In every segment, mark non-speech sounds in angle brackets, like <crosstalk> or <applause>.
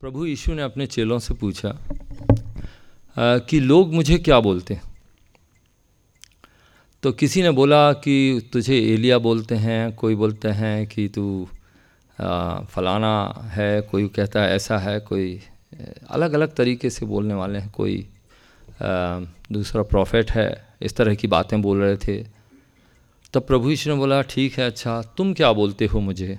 प्रभु यीशु ने अपने चेलों से पूछा आ, कि लोग मुझे क्या बोलते हैं? तो किसी ने बोला कि तुझे एलिया बोलते हैं कोई बोलते हैं कि तू फलाना है कोई कहता है ऐसा है कोई अलग अलग तरीके से बोलने वाले हैं कोई आ, दूसरा प्रॉफिट है इस तरह की बातें बोल रहे थे। तब प्रभु यीशु ने बोला ठीक है अच्छा तुम क्या बोलते हो मुझे?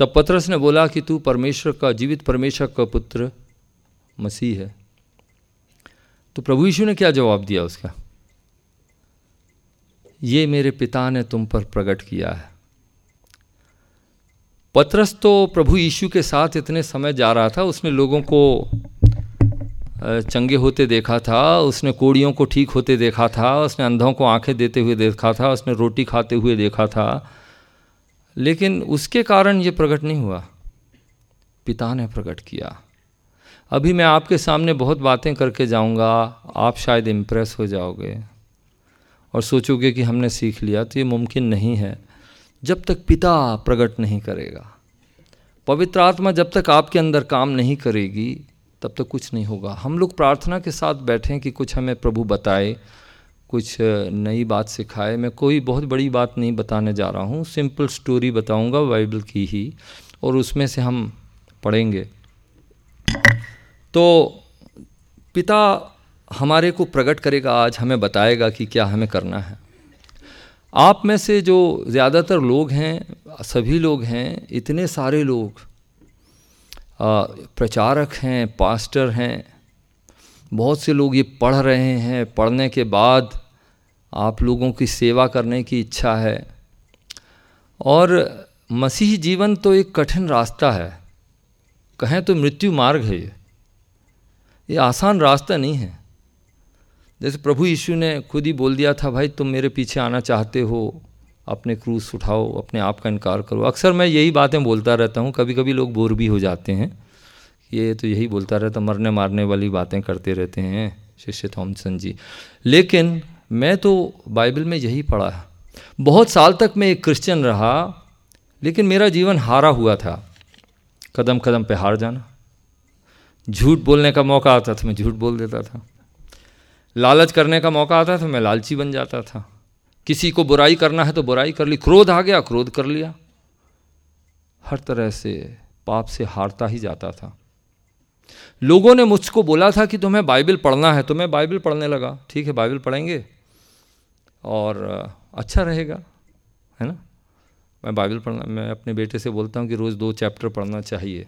तब पत्रस ने बोला कि तू परमेश्वर का, जीवित परमेश्वर का पुत्र मसीह है। तो प्रभु यीशु ने क्या जवाब दिया उसका? ये मेरे पिता ने तुम पर प्रकट किया है। पत्रस तो प्रभु यीशु के साथ इतने समय जा रहा था, उसने लोगों को चंगे होते देखा था, उसने कोड़ियों को ठीक होते देखा था, उसने अंधों को आँखें देते हुए देखा था, उसने रोटी खाते हुए देखा था। लेकिन उसके कारण ये प्रकट नहीं हुआ। पिता ने प्रकट किया। अभी मैं आपके सामने बहुत बातें करके जाऊँगा, आप शायद इम्प्रेस हो जाओगे। और सोचोगे कि हमने सीख लिया तो ये मुमकिन नहीं है, जब तक पिता प्रकट नहीं करेगा। पवित्र आत्मा जब तक आपके अंदर काम नहीं करेगी, तब तक कुछ नहीं होगा। हम लोग प्रार्थना के साथ बैठें कि कुछ हमें प्रभु बताए। कुछ नई बात सिखाए। मैं कोई बहुत बड़ी बात नहीं बताने जा रहा हूँ। सिंपल स्टोरी बताऊँगा, बाइबल की ही, और उसमें से हम पढ़ेंगे। तो पिता हमारे को प्रकट करेगा, आज हमें बताएगा कि क्या हमें करना है। आप में से जो ज़्यादातर लोग हैं, सभी लोग हैं, इतने सारे लोग प्रचारक हैं, पास्टर हैं, बहुत से लोग ये पढ़ रहे हैं। पढ़ने के बाद आप लोगों की सेवा करने की इच्छा है। और मसीह जीवन तो एक कठिन रास्ता है। कहें तो मृत्यु मार्ग है ये। ये आसान रास्ता नहीं है। जैसे प्रभु यीशु ने खुद ही बोल दिया था, भाई, तुम मेरे पीछे आना चाहते हो, अपने क्रूस उठाओ, अपने आप का इनकार करो। अक्सर मैं यही बातें बोलता रहता हूँ। कभी कभी लोग बोर भी हो जाते हैं। ये तो यही बोलता रहता, मरने मारने वाली बातें करते रहते हैं, शिष्य थॉमसन जी। लेकिन मैं तो बाइबल में यही पढ़ा है। बहुत साल तक मैं एक क्रिश्चियन रहा, लेकिन मेरा जीवन हारा हुआ था। कदम कदम पे हार जाना। झूठ बोलने का मौका आता था, मैं झूठ बोल देता था। लालच करने का मौका आता था, मैं लालची बन जाता था। किसी को बुराई करना है तो बुराई कर ली। क्रोध आ गया, क्रोध कर लिया। हर तरह से पाप से हारता ही जाता था। लोगों ने मुझको बोला था कि तुम्हें बाइबल पढ़ना है तो मैं बाइबल पढ़ने लगा। ठीक है, बाइबल पढ़ेंगे? और अच्छा रहेगा, है ना? मैं बाइबल पढ़ना, मैं अपने बेटे से बोलता हूँ कि रोज़ दो चैप्टर पढ़ना चाहिए।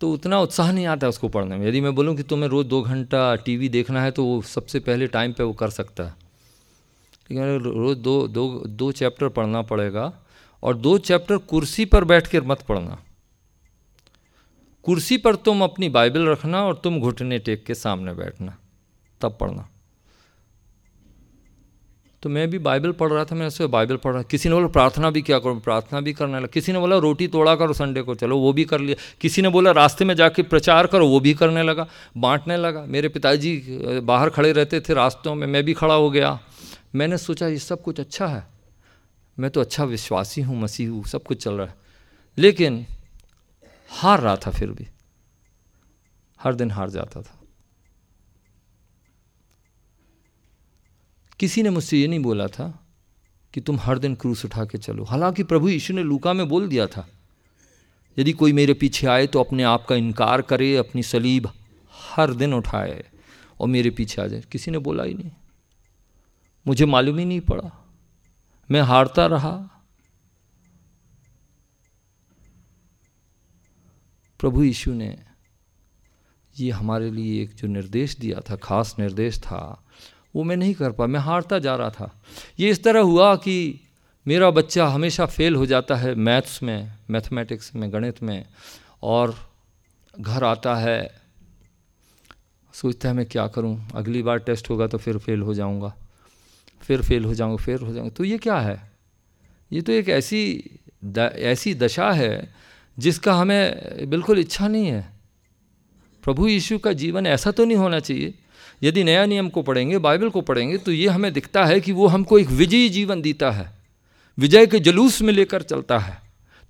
तो उतना उत्साह नहीं आता उसको पढ़ने में। यदि मैं बोलूँ कि तुम्हें रोज़ दो घंटा टीवी देखना है तो वो सबसे पहले टाइम पे वो कर सकता है। लेकिन रोज़ दो दो दो चैप्टर पढ़ना पड़ेगा और दो चैप्टर कुर्सी पर बैठ कर मत पढ़ना। कुर्सी पर तुम अपनी बाइबल रखना और तुम घुटने टेक के सामने बैठना, तब पढ़ना। तो मैं भी बाइबल पढ़ रहा था, मैं ऐसे बाइबल पढ़ रहा किसी ने बोला, प्रार्थना भी क्या करो, प्रार्थना भी करने लगा। किसी ने बोला, रोटी तोड़ा करो संडे को, चलो वो भी कर लिया। किसी ने बोला, रास्ते में जाके प्रचार करो, वो भी करने लगा। बांटने लगा। मेरे पिताजी बाहर खड़े रहते थे रास्तों में, मैं भी खड़ा हो गया। मैंने सोचा, ये सब कुछ अच्छा है। मैं तो अच्छा विश्वासी हूँ, मसीह हूँ, सब कुछ चल रहा है। लेकिन हार रहा था फिर भी। हर दिन हार जाता था। किसी ने मुझसे ये नहीं बोला था कि तुम हर दिन क्रूस उठा के चलो। हालाँकि प्रभु यीशु ने लूका में बोल दिया था, यदि कोई मेरे पीछे आए तो अपने आप का इनकार करे, अपनी सलीब हर दिन उठाए और मेरे पीछे आ जाए। किसी ने बोला ही नहीं। मुझे मालूम ही नहीं पड़ा। मैं हारता रहा। प्रभु यीशु ने ये हमारे लिए एक जो निर्देश दिया था, खास निर्देश था वो मैं नहीं कर पाया मैं हारता जा रहा था। ये इस तरह हुआ कि मेरा बच्चा हमेशा फेल हो जाता है मैथ्स में मैथमेटिक्स में गणित में और घर आता है सोचता है मैं क्या करूँ? अगली बार टेस्ट होगा तो फिर फेल हो जाऊँगा फिर फेल हो जाऊँगा फिर हो जाऊँगा। तो ये क्या है? ये तो एक ऐसी द, ऐसी दशा है जिसका हमें बिल्कुल इच्छा नहीं है। प्रभु यीशु का जीवन ऐसा तो नहीं होना चाहिए यदि नया नियम को पढ़ेंगे, बाइबल को पढ़ेंगे तो ये हमें दिखता है कि वो हमको एक विजयी जीवन देता है। विजय के जलूस में लेकर चलता है।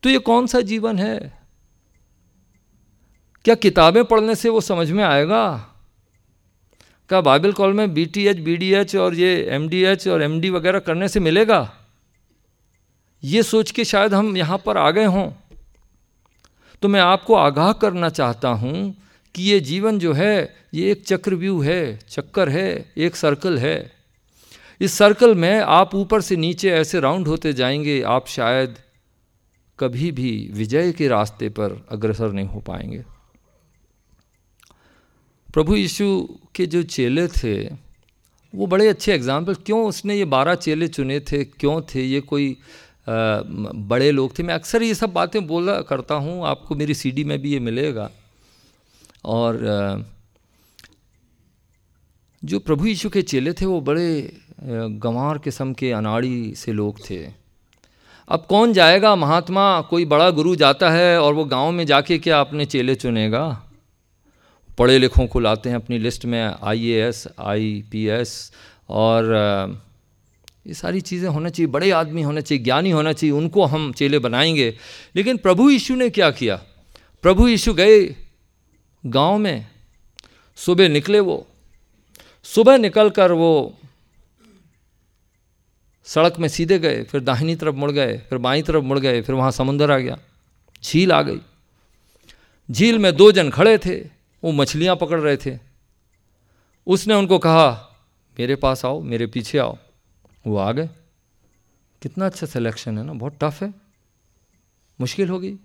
तो ये कौन सा जीवन है? क्या किताबें पढ़ने से वो समझ में आएगा? क्या बाइबल कॉल में B T H B D H और ये एम डी एच और एम डी वगैरह करने से मिलेगा? ये सोच के शायद हम यहाँ पर आ गए हों। तो मैं आपको आगाह करना चाहता हूँ कि ये जीवन जो है ये एक चक्रव्यूह है चक्कर है एक सर्कल है। इस सर्कल में आप ऊपर से नीचे ऐसे राउंड होते जाएँगे आप शायद कभी भी विजय के रास्ते पर अग्रसर नहीं हो पाएँगे। प्रभु यीशु के जो चेले थे वो बड़े अच्छे एग्ज़ाम्पल क्यों उसने ये बारह चेले चुने थे क्यों थे ये कोई आ, बड़े लोग थे? मैं अक्सर ये सब बातें बोला करता हूँ आपको मेरी सीडी में भी ये मिलेगा। और जो प्रभु यीशु के चेले थे, वो बड़े गंवार किस्म के अनाड़ी से लोग थे। अब कौन जाएगा? महात्मा, कोई बड़ा गुरु जाता है और वो गाँव में जाके क्या अपने चेले चुनेगा? पढ़े लिखों को लाते हैं अपनी लिस्ट में, I A S, I P S, और ये सारी चीज़ें होना चाहिए, बड़े आदमी होना चाहिए, ज्ञानी होना चाहिए, उनको हम चेले बनाएँगे। लेकिन प्रभु यीशु ने क्या किया? प्रभु यीशु गए गाँव में सुबह निकले वो, सुबह निकल कर वो सड़क में सीधे गए, फिर दाहिनी तरफ़ मुड़ गए, फिर बाई तरफ़ मुड़ गए, फिर वहाँ समुंदर आ गया। झील आ गई। झील में दो जन खड़े थे, वो मछलियाँ पकड़ रहे थे। उसने उनको कहा, मेरे पास आओ, मेरे पीछे आओ। वो आ गए। कितना अच्छा सिलेक्शन है ना, बहुत टफ है। मुश्किल होगी।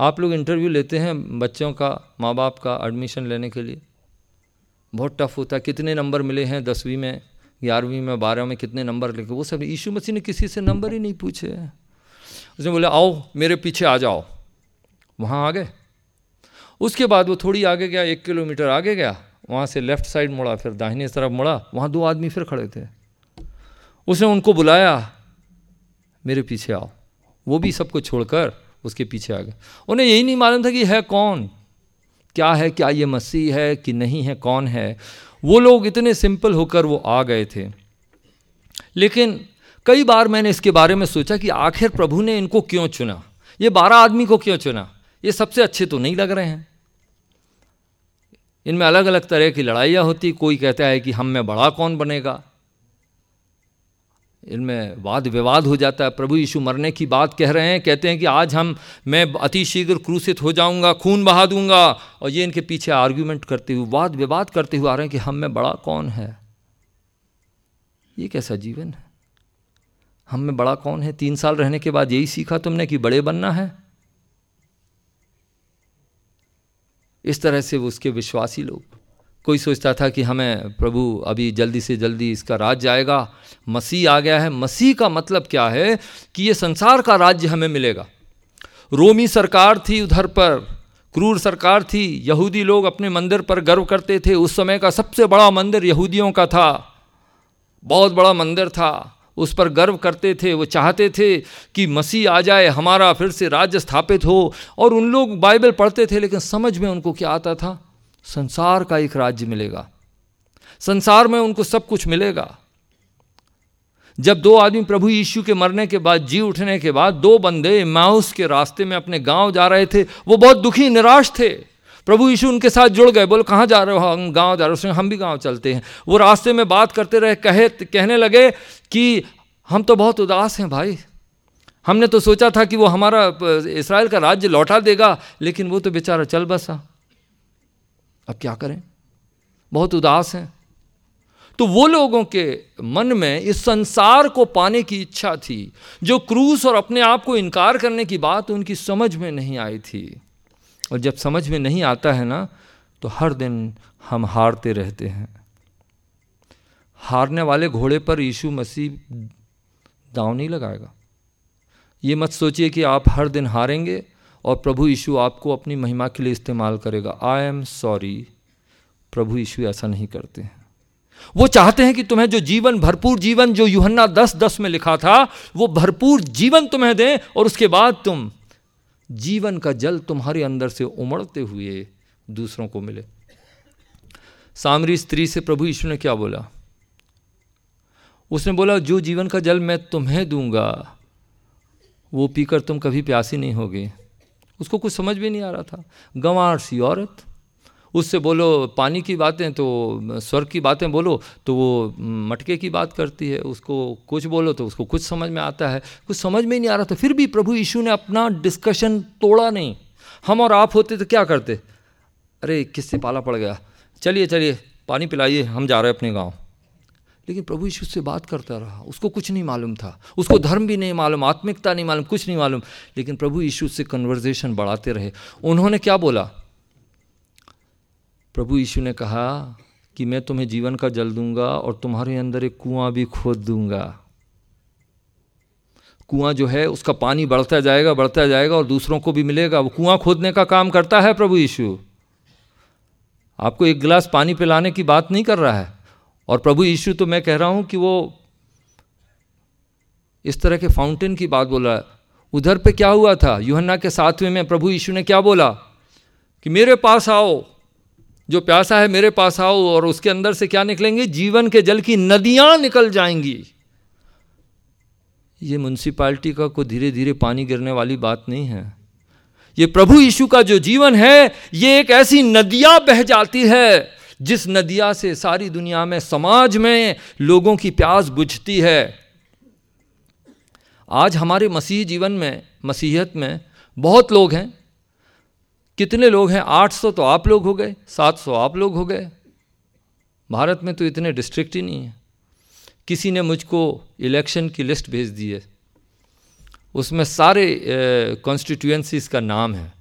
आप लोग इंटरव्यू लेते हैं बच्चों का माँ बाप का एडमिशन लेने के लिए? बहुत टफ होता है। कितने नंबर मिले हैं दसवीं में, ग्यारहवीं में बारह में, कितने नंबर लेके वो सब यीशु मसीह ने किसी से नंबर ही नहीं पूछे। उसने बोले, आओ, मेरे पीछे आ जाओ। वहाँ आ गए। उसके बाद वो थोड़ी आगे गया, एक किलोमीटर आगे गया। वहाँ से लेफ़्ट साइड मुड़ा, फिर दाहिने तरफ़ मुड़ा। वहाँ दो आदमी फिर खड़े थे। उसने उनको बुलाया, मेरे पीछे आओ। वो भी सबको छोड़कर उसके पीछे आ गए। उन्हें यही नहीं मालूम था कि है कौन, क्या है, क्या ये मसीह है, कि नहीं है, कौन है। वो लोग इतने सिंपल होकर वो आ गए थे। लेकिन कई बार मैंने इसके बारे में सोचा कि आखिर प्रभु ने इनको क्यों चुना? ये बारह आदमी को क्यों चुना? ये सबसे अच्छे तो नहीं लग रहे हैं। इनमें अलग अलग तरह की लड़ाइयाँ होती। कोई कहता है कि हम में बड़ा कौन बनेगा? इनमें वाद विवाद हो जाता है। प्रभु यीशु मरने की बात कह रहे हैं, कहते हैं कि आज हम, मैं अति शीघ्र क्रूसित हो जाऊँगा, खून बहा दूँगा। और ये इनके पीछे आर्ग्यूमेंट करते हुए, वाद विवाद करते हुए आ रहे हैं कि हम में बड़ा कौन है? ये कैसा जीवन है? हम में बड़ा कौन है? तीन साल रहने के बाद यही सीखा तुमने कि बड़े बनना है? इस तरह से उसके विश्वासी लोग कोई सोचता था कि हमें प्रभु अभी जल्दी से जल्दी इसका राज्य आएगा, मसीह आ गया है। मसीह का मतलब क्या है कि ये संसार का राज्य हमें मिलेगा। रोमी सरकार थी उधर पर, क्रूर सरकार थी। यहूदी लोग अपने मंदिर पर गर्व करते थे। उस समय का सबसे बड़ा मंदिर यहूदियों का था। बहुत बड़ा मंदिर था। उस पर गर्व करते थे। वो चाहते थे कि मसीह आ जाए, हमारा फिर से राज्य स्थापित हो। और उन लोग बाइबल पढ़ते थे, लेकिन समझ में उनको क्या आता था? संसार का एक राज्य मिलेगा। संसार में उनको सब कुछ मिलेगा। जब दो आदमी प्रभु यीशु के मरने के बाद, जी उठने के बाद, दो बंदे माउस के रास्ते में अपने गाँव जा रहे थे, वो बहुत दुखी, निराश थे। प्रभु यीशु उनके साथ जुड़ गए, बोले, कहाँ जा रहे हो? हम गाँव जा रहे हो। उसमें हम भी गाँव चलते हैं। वो रास्ते में बात करते रहे, कहे, कहने लगे कि, हम तो बहुत उदास हैं भाई। हमने तो सोचा था कि वो हमारा इसराइल का राज्य लौटा देगा, लेकिन वो तो बेचारा चल बसा। अब क्या करें? बहुत उदास हैं। तो वो लोगों के मन में इस संसार को पाने की इच्छा थी, जो क्रूस और अपने आप को इनकार करने की बात उनकी समझ में नहीं आई थी। और जब समझ में नहीं आता है ना तो हर दिन हम हारते रहते हैं। हारने वाले घोड़े पर यीशु मसीह दाव नहीं लगाएगा। ये मत सोचिए कि आप हर दिन हारेंगे और प्रभु यीशु आपको अपनी महिमा के लिए इस्तेमाल करेगा। आई एम सॉरी प्रभु यीशु ऐसा नहीं करते हैं। वो चाहते हैं कि तुम्हें जो जीवन, भरपूर जीवन, जो यूहन्ना दस दस में लिखा था, वो भरपूर जीवन तुम्हें दें और उसके बाद तुम जीवन का जल तुम्हारे अंदर से उमड़ते हुए दूसरों को मिले। सामरी स्त्री से प्रभु यीशु ने क्या बोला? उसने बोला, जो जीवन का जल मैं तुम्हें दूँगा, वो पीकर तुम कभी प्यासी नहीं होगे। उसको कुछ समझ भी नहीं आ रहा था। गंवार सी औरत, उससे बोलो, पानी की बातें तो स्वर्ग की बातें बोलो तो वो मटके की बात करती है, उसको कुछ बोलो तो उसको कुछ समझ में आता है। कुछ समझ में नहीं आ रहा था। फिर भी प्रभु यीशु ने अपना डिस्कशन तोड़ा नहीं। हम और आप होते तो क्या करते? अरे, किससे पाला पड़ गया? चलिए चलिए, पानी पिलाइए, हम जा रहे हैं अपने गाँव। लेकिन प्रभु यीशु से बात करता रहा। उसको कुछ नहीं मालूम था। उसको धर्म भी नहीं मालूम, आत्मिकता नहीं मालूम, कुछ नहीं मालूम। लेकिन प्रभु यीशु से कन्वर्जेशन बढ़ाते रहे। उन्होंने क्या बोला? प्रभु यीशु ने कहा कि मैं तुम्हें जीवन का जल दूँगा और तुम्हारे अंदर एक कुआँ भी खोद दूँगा। कुआँ जो है, उसका पानी बढ़ता जाएगा बढ़ता जाएगा और दूसरों को भी मिलेगा। वो कुआँ खोदने का काम करता है प्रभु यीशु। आपको एक गिलास पानी पिलाने की बात नहीं कर रहा है? और प्रभु यीशु तो मैं कह रहा हूँ कि वो इस तरह के फाउंटेन की बात बोल रहा है। उधर पे क्या हुआ था? युहन्ना के साथवें में प्रभु यीशु ने क्या बोला? कि मेरे पास आओ, जो प्यासा है मेरे पास आओ और उसके अंदर से क्या निकलेंगे? जीवन के जल की नदियाँ निकल जाएँगी। ये म्यूनसिपालिटी का कोई धीरे धीरे पानी गिरने वाली बात नहीं है। ये प्रभु यीशु का जो जीवन है, ये एक ऐसी नदियाँ बह जाती है जिस नदिया से सारी दुनिया में समाज में लोगों की प्यास बुझती है, आज हमारे मसीह जीवन में मसीहत में बहुत लोग हैं। कितने लोग हैं? 800 तो आप लोग हो गए 700 आप लोग हो गए। भारत में तो इतने डिस्ट्रिक्ट ही नहीं है। किसी ने मुझको इलेक्शन की लिस्ट भेज दी है। उसमें सारे कॉन्स्टिट्यूएंसीज का नाम है।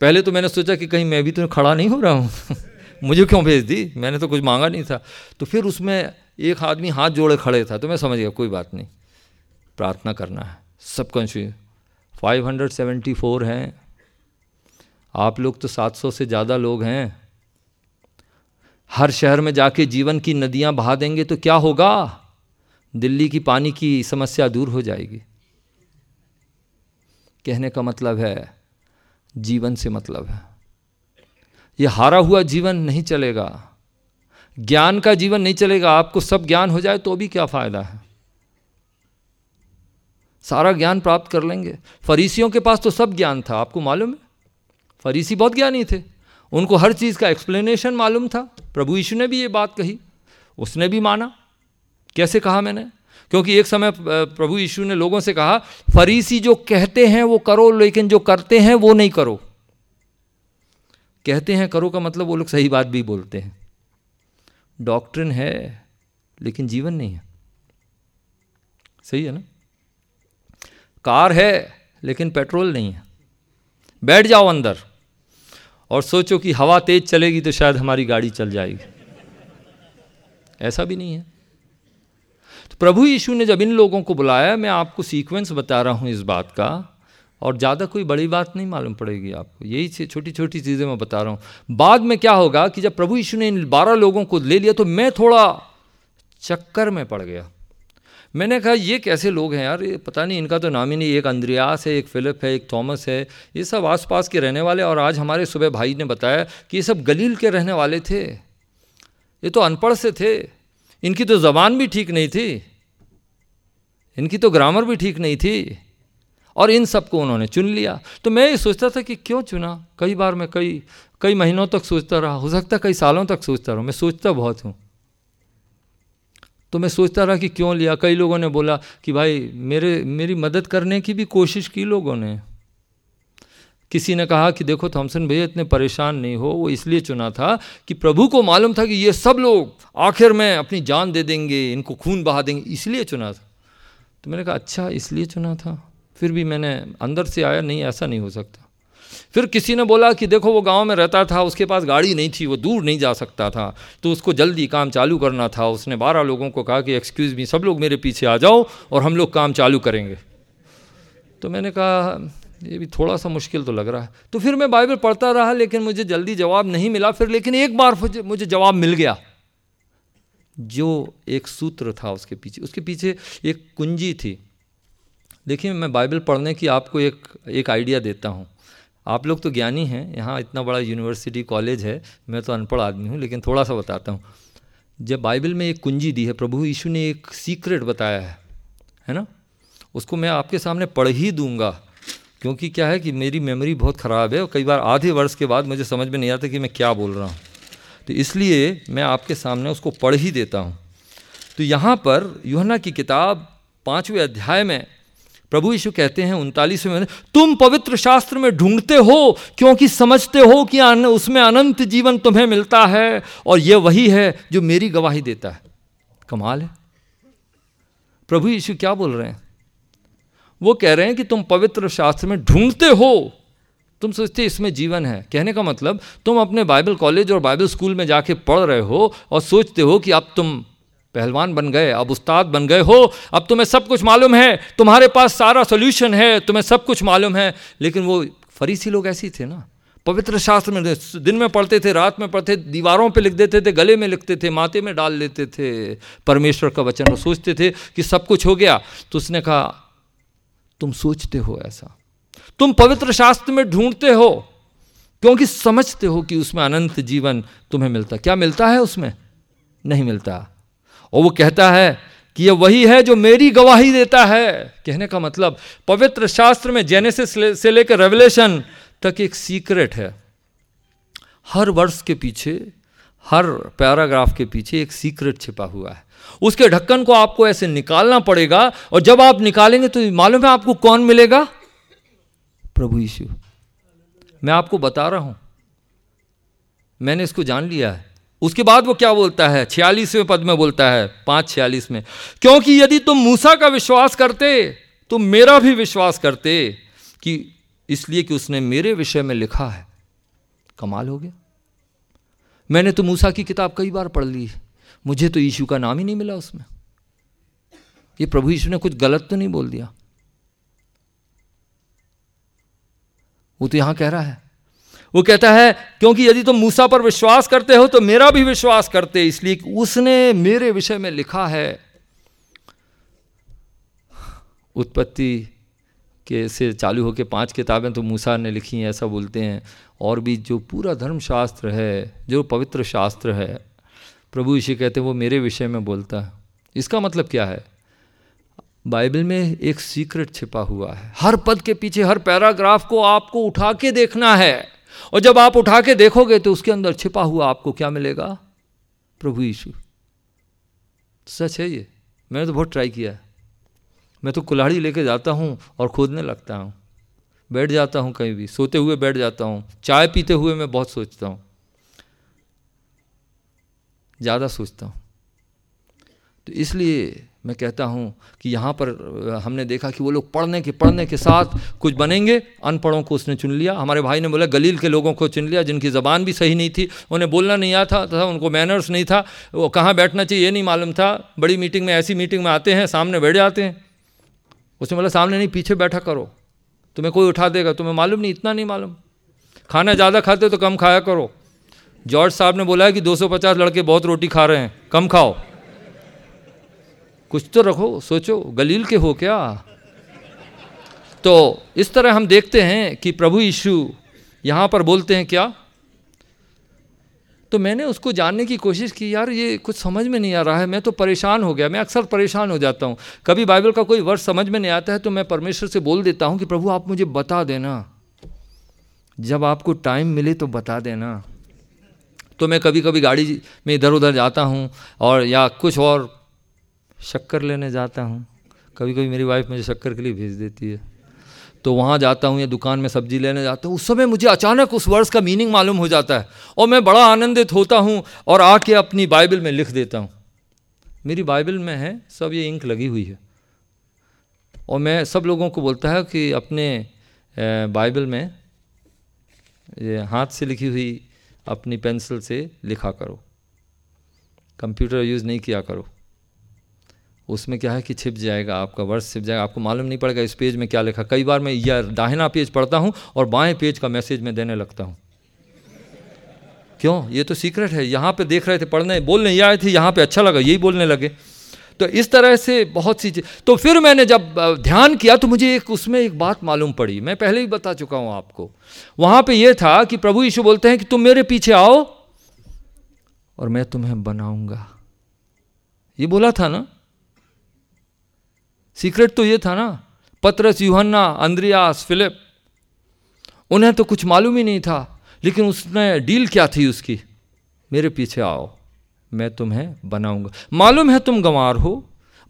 पहले तो मैंने सोचा कि कहीं मैं भी तो खड़ा नहीं हो रहा हूँ। <laughs> मुझे क्यों भेज दी? मैंने तो कुछ मांगा नहीं था। तो फिर उसमें एक आदमी हाथ जोड़े खड़े था तो मैं समझ गया, कोई बात नहीं। प्रार्थना करना है। सब constitute five hundred seventy four हैं। आप लोग तो 700 से ज़्यादा लोग हैं। हर शहर में जाके जीवन की नदियाँ बहा देंगे तो क्या होगा? दिल्ली की पानी की समस्या दूर हो जाएगी। कहने का मतलब है, जीवन से मतलब है। ये हारा हुआ जीवन नहीं चलेगा। ज्ञान का जीवन नहीं चलेगा। आपको सब ज्ञान हो जाए तो भी क्या फ़ायदा है? सारा ज्ञान प्राप्त कर लेंगे। फरीसियों के पास तो सब ज्ञान था। आपको मालूम है? फरीसी बहुत ज्ञानी थे। उनको हर चीज़ का एक्सप्लेनेशन मालूम था। प्रभु यीशु ने भी ये बात कही। उसने भी माना। कैसे कहा मैंने? क्योंकि एक समय प्रभु यीशु ने लोगों से कहा, फरीसी जो कहते हैं वो करो, लेकिन जो करते हैं वो नहीं करो। कहते हैं करो का मतलब वो लोग सही बात भी बोलते हैं। डॉक्ट्रिन है, लेकिन जीवन नहीं है। सही है ना? कार है, लेकिन पेट्रोल नहीं है। बैठ जाओ अंदर और सोचो कि हवा तेज चलेगी तो शायद हमारी गाड़ी चल जाएगी। ऐसा भी नहीं है। तो प्रभु यीशु ने जब इन लोगों को बुलाया, मैं आपको सीक्वेंस बता रहा हूँ इस बात का। और ज़्यादा कोई बड़ी बात नहीं मालूम पड़ेगी आपको। यही छोटी छोटी चीज़ें मैं बता रहा हूँ। बाद में क्या होगा कि जब प्रभु यीशु ने इन बारह लोगों को ले लिया तो मैं थोड़ा चक्कर में पड़ गया। मैंने कहा, ये कैसे लोग हैं यार? ये पता नहीं, इनका तो नाम ही नहीं, एक अंद्रियास है, एक फिलिप है, एक थॉमस है। ये सब आसपास के रहने वाले और आज हमारे सुबह भाई ने बताया कि ये सब गलील के रहने वाले थे। ये तो अनपढ़ से थे। इनकी तो ज़बान भी ठीक नहीं थी। इनकी तो ग्रामर भी ठीक नहीं थी। और इन सबको उन्होंने चुन लिया। तो मैं ये सोचता था कि क्यों चुना? कई बार मैं कई कई महीनों तक सोचता रहा, हो सकता कई सालों तक सोचता रहा। मैं सोचता बहुत हूँ। तो मैं सोचता रहा कि क्यों लिया? कई लोगों ने बोला कि भाई, मेरे, मेरी मदद करने की भी कोशिश की लोगों ने। किसी ने कहा कि देखो, थॉमसन भैया इतने परेशान नहीं हो, वो इसलिए चुना था कि प्रभु को मालूम था कि ये सब लोग आखिर में अपनी जान दे देंगे, इनको खून बहा देंगे, इसलिए चुना था। तो मैंने कहा अच्छा इसलिए चुना था। फिर भी मैंने अंदर से आया, नहीं, ऐसा नहीं हो सकता। फिर किसी ने बोला कि देखो, वो गाँव में रहता था, उसके पास गाड़ी नहीं थी, वो दूर नहीं जा सकता था तो उसको जल्दी काम चालू करना था। उसने बारह लोगों को कहा कि एक्सक्यूज़ मी सब लोग मेरे पीछे आ जाओ और हम लोग काम चालू करेंगे। तो मैंने कहा, ये भी थोड़ा सा मुश्किल तो लग रहा है। तो फिर मैं बाइबल पढ़ता रहा, लेकिन मुझे जल्दी जवाब नहीं मिला। फिर लेकिन एक बार मुझे जवाब मिल गया, जो एक सूत्र था उसके पीछे उसके पीछे एक कुंजी थी। देखिए, मैं बाइबल पढ़ने की आपको एक एक आइडिया देता हूँ। आप लोग तो ज्ञानी हैं, यहाँ इतना बड़ा यूनिवर्सिटी कॉलेज है, मैं तो अनपढ़ आदमी हूँ, लेकिन थोड़ा सा बताता हूँ। जब बाइबल में एक कुंजी दी है, प्रभु यीशु ने एक सीक्रेट बताया है है ना? उसको मैं आपके सामने पढ़ ही दूँगा, क्योंकि क्या है कि मेरी मेमोरी बहुत ख़राब है और कई बार आधे वर्ष के बाद मुझे समझ में नहीं आता कि मैं क्या बोल रहा हूँ। तो इसलिए मैं आपके सामने उसको पढ़ ही देता हूँ। तो यहाँ पर युहना की किताब पाँचवें अध्याय में प्रभु यीशु कहते हैं उनतालीसवें में तुम पवित्र शास्त्र में ढूंढते हो, क्योंकि समझते हो कि उसमें अनंत जीवन तुम्हें मिलता है, और यह वही है जो मेरी गवाही देता है। कमाल है। प्रभु यीशु क्या बोल रहे हैं? वो कह रहे हैं कि तुम पवित्र शास्त्र में ढूंढते हो। तुम सोचते इसमें जीवन है। कहने का मतलब तुम अपने बाइबल कॉलेज और बाइबल स्कूल में जाके पढ़ रहे हो और सोचते हो कि अब तुम पहलवान बन गए, अब उस्ताद बन गए, हो, अब तुम्हें सब कुछ मालूम है, तुम्हारे पास सारा सोल्यूशन है, तुम्हें सब कुछ मालूम है। लेकिन वो फरीसी लोग ऐसे थे ना। पवित्र शास्त्र में दिन में पढ़ते थे, रात में पढ़ते दीवारों पे लिख देते थे, गले में लिखते थे, माथे में डाल लेते थे। परमेश्वर का वचन और सोचते थे कि सब कुछ हो गया। तो उसने कहा, तुम सोचते हो ऐसा। तुम पवित्र शास्त्र में ढूंढते हो, क्योंकि समझते हो कि उसमें अनंत जीवन तुम्हें मिलता क्या मिलता है उसमें? नहीं मिलता। और वो कहता है कि ये वही है जो मेरी गवाही देता है। कहने का मतलब पवित्र शास्त्र में जेनेसिस से लेकर रेवलेशन तक एक सीक्रेट है। हर वर्ष के पीछे, हर पैराग्राफ के पीछे एक सीक्रेट छिपा हुआ है। उसके ढक्कन को आपको ऐसे निकालना पड़ेगा और जब आप निकालेंगे तो मालूम है आपको कौन मिलेगा? प्रभु यीशु। मैं आपको बता रहा हूँ। मैंने इसको जान लिया है। उसके बाद वो क्या बोलता है? छियालीसवें पद में बोलता है, पाँच छियालीस में क्योंकि यदि तुम मूसा का विश्वास करते तो मेरा भी विश्वास करते कि इसलिए कि उसने मेरे विषय में लिखा है। कमाल हो गया। मैंने तो मूसा की किताब कई बार पढ़ ली मुझे तो यीशु का नाम ही नहीं मिला उसमें। ये प्रभु यीशु ने कुछ गलत तो नहीं बोल दिया? वो तो यहाँ कह रहा है वो कहता है, क्योंकि यदि तुम मूसा पर विश्वास करते हो तो मेरा भी विश्वास करते इसलिए उसने मेरे विषय में लिखा है। उत्पत्ति के से चालू होकर पाँच किताबें तो मूसा ने लिखी हैं, ऐसा बोलते हैं। और भी जो पूरा धर्मशास्त्र है, जो पवित्र शास्त्र है, प्रभु इसे कहते हैं, वो मेरे विषय में बोलता है। इसका मतलब क्या है? बाइबल में एक सीक्रेट छिपा हुआ है। हर पद के पीछे, हर पैराग्राफ को आपको उठा के देखना है। और जब आप उठा के देखोगे तो उसके अंदर छिपा हुआ आपको क्या मिलेगा? प्रभु यीशु। सच है ये। मैंने तो बहुत ट्राई किया है। मैं तो कुल्हाड़ी लेके जाता हूँ और खोदने लगता हूँ। बैठ जाता हूँ कहीं भी। सोते हुए बैठ जाता हूँ। चाय पीते हुए मैं बहुत सोचता हूँ। ज़्यादा सोचता हूँ। तो इसलिए मैं कहता हूँ कि यहाँ पर हमने देखा कि वो लोग पढ़ने के पढ़ने के साथ कुछ बनेंगे। अनपढ़ों को उसने चुन लिया। हमारे भाई ने बोला, गलील के लोगों को चुन लिया जिनकी ज़बान भी सही नहीं थी। उन्हें बोलना नहीं आता था उनको मैनर्स नहीं था। वो कहाँ बैठना चाहिए ये नहीं मालूम था। बड़ी मीटिंग में, ऐसी मीटिंग में आते हैं, सामने बैठ जाते हैं। उसने बोला, सामने नहीं, पीछे बैठा करो। तुम्हें कोई उठा देगा, तुम्हें मालूम नहीं, इतना नहीं मालूम। खाना ज़्यादा खाते हो तो कम खाया करो। जॉर्ज साहब ने बोला है कि 250 लड़के बहुत रोटी खा रहे हैं, कम खाओ। कुछ तो रखो, सोचो, गलील के हो क्या? तो इस तरह हम देखते हैं कि प्रभु यीशु यहाँ पर बोलते हैं क्या? तो मैंने उसको जानने की कोशिश की, यार, ये कुछ समझ में नहीं आ रहा है, मैं तो परेशान हो गया, मैं अक्सर परेशान हो जाता हूँ। कभी बाइबल का कोई वर्ड समझ में नहीं आता है तो मैं परमेश्वर से बोल देता हूँ कि, प्रभु, आप मुझे बता देना। जब आपको टाइम मिले तो बता देना। तो मैं कभी कभी गाड़ी में इधर उधर जाता हूँ और या कुछ और शक्कर लेने जाता हूँ। कभी कभी मेरी वाइफ मुझे शक्कर के लिए भेज देती है। तो वहाँ जाता हूँ या दुकान में सब्ज़ी लेने जाता हूँ। उस समय मुझे अचानक उस वर्ड्स का मीनिंग मालूम हो जाता है और मैं बड़ा आनंदित होता हूँ और आके अपनी बाइबल में लिख देता हूँ। मेरी बाइबल में है, सब ये इंक लगी हुई है। और मैं सब लोगों को बोलता है कि अपने बाइबल में ये हाथ से लिखी हुई अपनी पेंसिल से लिखा करो। कंप्यूटर यूज़ नहीं किया करो। उसमें क्या है कि छिप जाएगा, आपका वर्ष छिप जाएगा। आपको मालूम नहीं पड़ेगा इस पेज में क्या लिखा। कई बार मैं यह दाहिना पेज पढ़ता हूँ और बाएँ पेज का मैसेज मैं देने लगता हूँ। क्यों? ये तो सीक्रेट है। यहाँ पे देख रहे थे, पढ़ने, बोलने, ये आए थे, यहाँ पे अच्छा लगा, यही बोलने लगे। तो इस तरह से बहुत सी चीज़। तो फिर मैंने जब ध्यान किया तो मुझे एक, उसमें एक बात मालूम पड़ी। मैं पहले ही बता चुका हूँ आपको। वहाँ पे ये था कि प्रभु यीशु बोलते हैं कि तुम मेरे पीछे आओ और मैं तुम्हें बनाऊँगा। ये बोला था ना? सीक्रेट तो ये था ना पत्रस यूहन्ना अंद्रियास फिलिप उन्हें तो कुछ मालूम ही नहीं था, लेकिन उसने डील क्या थी उसकी? मेरे पीछे आओ, मैं तुम्हें बनाऊँगा। मालूम है तुम गंवार हो,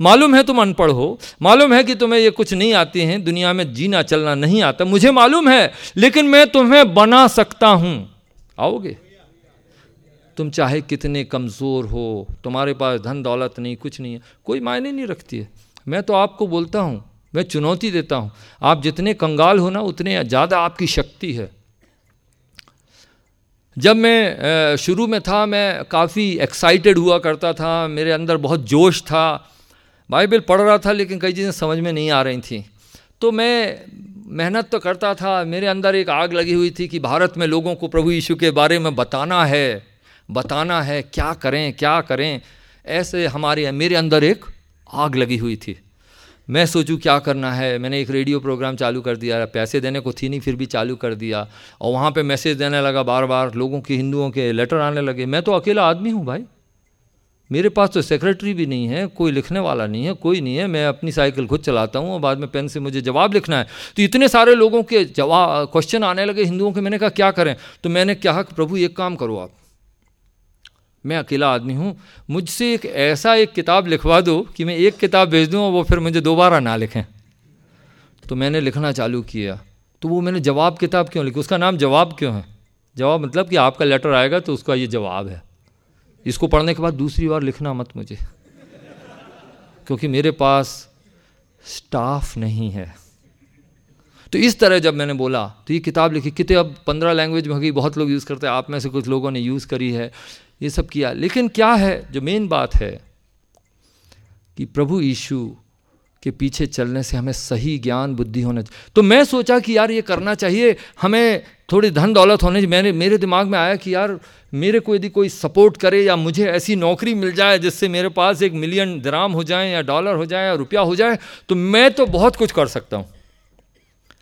मालूम है तुम अनपढ़ हो, मालूम है कि तुम्हें ये कुछ नहीं आती हैं, दुनिया में जीना चलना नहीं आता, मुझे मालूम है, लेकिन मैं तुम्हें बना सकता हूँ। आओगे? तुम चाहे कितने कमज़ोर हो, तुम्हारे पास धन दौलत नहीं, कुछ नहीं है, कोई मायने नहीं रखती है। मैं तो आपको बोलता हूँ, मैं चुनौती देता हूँ। आप जितने कंगाल हो ना, उतने ज़्यादा आपकी शक्ति है। जब मैं शुरू में था, मैं काफ़ी एक्साइटेड हुआ करता था, मेरे अंदर बहुत जोश था। बाइबल पढ़ रहा था, लेकिन कई चीज़ें समझ में नहीं आ रही थी। तो मैं मेहनत तो करता था, मेरे अंदर एक आग लगी हुई थी कि भारत में लोगों को प्रभु यीशु के बारे में बताना है बताना है, क्या करें क्या करें। ऐसे हमारे, मेरे अंदर एक आग लगी हुई थी। मैं सोचूं, क्या करना है? मैंने एक रेडियो प्रोग्राम चालू कर दिया, पैसे देने को थी नहीं, फिर भी चालू कर दिया। और वहाँ पे मैसेज देने लगा बार बार लोगों के, हिंदुओं के लेटर आने लगे। मैं तो अकेला आदमी हूँ भाई। मेरे पास तो सेक्रेटरी भी नहीं है, कोई लिखने वाला नहीं है, कोई नहीं है। मैं अपनी साइकिल खुद चलाता हूँ और बाद में पेन से मुझे जवाब लिखना है। तो इतने सारे लोगों के जवाब क्वेश्चन आने लगे हिंदुओं के। मैंने कहा, क्या करें? तो मैंने कहा, प्रभु, एक काम करो आप। मैं अकेला आदमी हूँ, मुझसे एक ऐसा एक किताब लिखवा दो कि मैं एक किताब भेज दूँ और वो फिर मुझे दोबारा ना लिखें। तो मैंने लिखना चालू किया। तो वो मैंने जवाब किताब क्यों लिखी? उसका नाम जवाब क्यों है? जवाब मतलब कि आपका लेटर आएगा तो उसका ये जवाब है। इसको पढ़ने के बाद दूसरी बार लिखना मत मुझे। क्योंकि मेरे पास स्टाफ नहीं है। तो इस तरह जब मैंने बोला तो ये किताब लिखी, कितने अब पंद्रह लैंग्वेज में होगी बहुत लोग यूज़ करते हैं। आप में से कुछ लोगों ने यूज़ करी है। ये सब किया। लेकिन क्या है, जो मेन बात है कि प्रभु यीशु के पीछे चलने से हमें सही ज्ञान, बुद्धि होना चाहिए। तो मैं सोचा कि यार ये करना चाहिए। हमें थोड़ी धन दौलत होने मैंने, मेरे दिमाग में आया कि यार मेरे को यदि कोई सपोर्ट करे या मुझे ऐसी नौकरी मिल जाए जिससे मेरे पास एक मिलियन द्राम हो जाए या डॉलर हो जाए या रुपया हो जाए तो मैं तो बहुत कुछ कर सकता हूँ।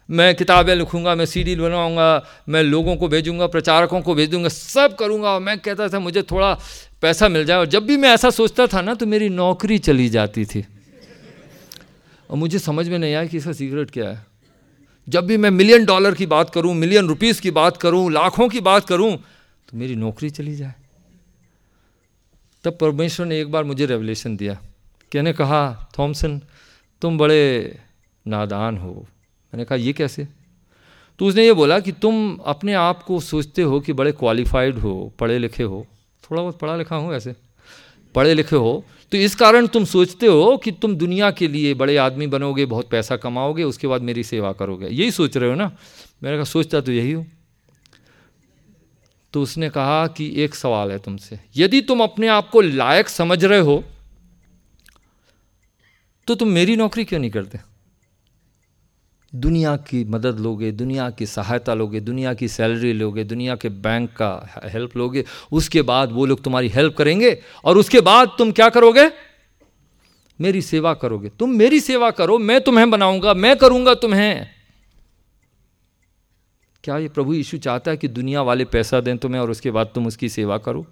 मैं किताबें लिखूँगा, मैं सीडी बनाऊँगा, मैं लोगों को भेजूँगा, प्रचारकों को भेज दूँगा सब करूँगा और मैं कहता था, मुझे थोड़ा पैसा मिल जाए। और जब भी मैं ऐसा सोचता था ना तो मेरी नौकरी चली जाती थी। और मुझे समझ में नहीं आया कि इसका सीक्रेट क्या है। जब भी मैं मिलियन डॉलर की बात करूँ मिलियन रुपीस की बात करूँ, लाखों की बात करूँ तो मेरी नौकरी चली जाए। तब परमेश्वर ने एक बार मुझे रेवलेशन दिया। कहने कहा थॉमसन तुम बड़े नादान हो। मैंने कहा, ये कैसे? तो उसने ये बोला कि, तुम अपने आप को सोचते हो कि बड़े क्वालिफाइड हो, पढ़े लिखे हो, थोड़ा बहुत पढ़ा लिखा हूँ ऐसे, पढ़े लिखे हो तो इस कारण तुम सोचते हो कि तुम दुनिया के लिए बड़े आदमी बनोगे, बहुत पैसा कमाओगे, उसके बाद मेरी सेवा करोगे। यही सोच रहे हो ना? मैंने कहा, सोचता तो यही हो। तो उसने कहा कि, एक सवाल है तुमसे। यदि तुम अपने आप को लायक समझ रहे हो तो तुम मेरी नौकरी क्यों नहीं करते? दुनिया की मदद लोगे, दुनिया की सहायता लोगे, दुनिया की सैलरी लोगे, दुनिया के बैंक का हेल्प लोगे, उसके बाद वो लोग तुम्हारी हेल्प करेंगे और उसके बाद तुम क्या करोगे? मेरी सेवा करोगे। तुम मेरी सेवा करो, मैं तुम्हें बनाऊँगा, मैं करूँगा तुम्हें। क्या ये प्रभु यीशु चाहता है कि दुनिया वाले पैसा दें तुम्हें और उसके बाद तुम उसकी सेवा करो?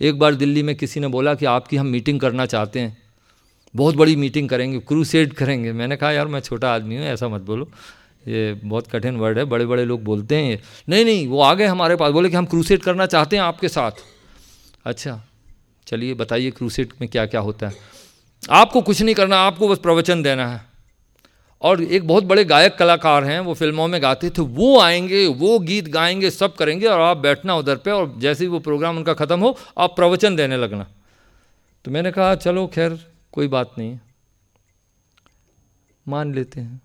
एक बार दिल्ली में किसी ने बोला कि आपकी हम मीटिंग करना चाहते हैं। बहुत बड़ी मीटिंग करेंगे क्रूसेड करेंगे। मैंने कहा, यार, मैं छोटा आदमी हूँ, ऐसा मत बोलो। ये बहुत कठिन वर्ड है बड़े बड़े लोग बोलते हैं नहीं नहीं, वो आ गए हमारे पास, बोले कि हम क्रूसेड करना चाहते हैं आपके साथ। अच्छा चलिए बताइए क्रूसेड में क्या क्या होता है। आपको कुछ नहीं करना, आपको बस प्रवचन देना है। और एक बहुत बड़े गायक कलाकार हैं, वो फ़िल्मों में गाते थे, वो आएँगे, वो गीत गाएँगे, सब करेंगे और आप बैठना उधर पे और जैसे ही वो प्रोग्राम उनका ख़त्म हो, आप प्रवचन देने लगना। तो मैंने कहा, चलो, खैर कोई बात नहीं। मान लेते हैं।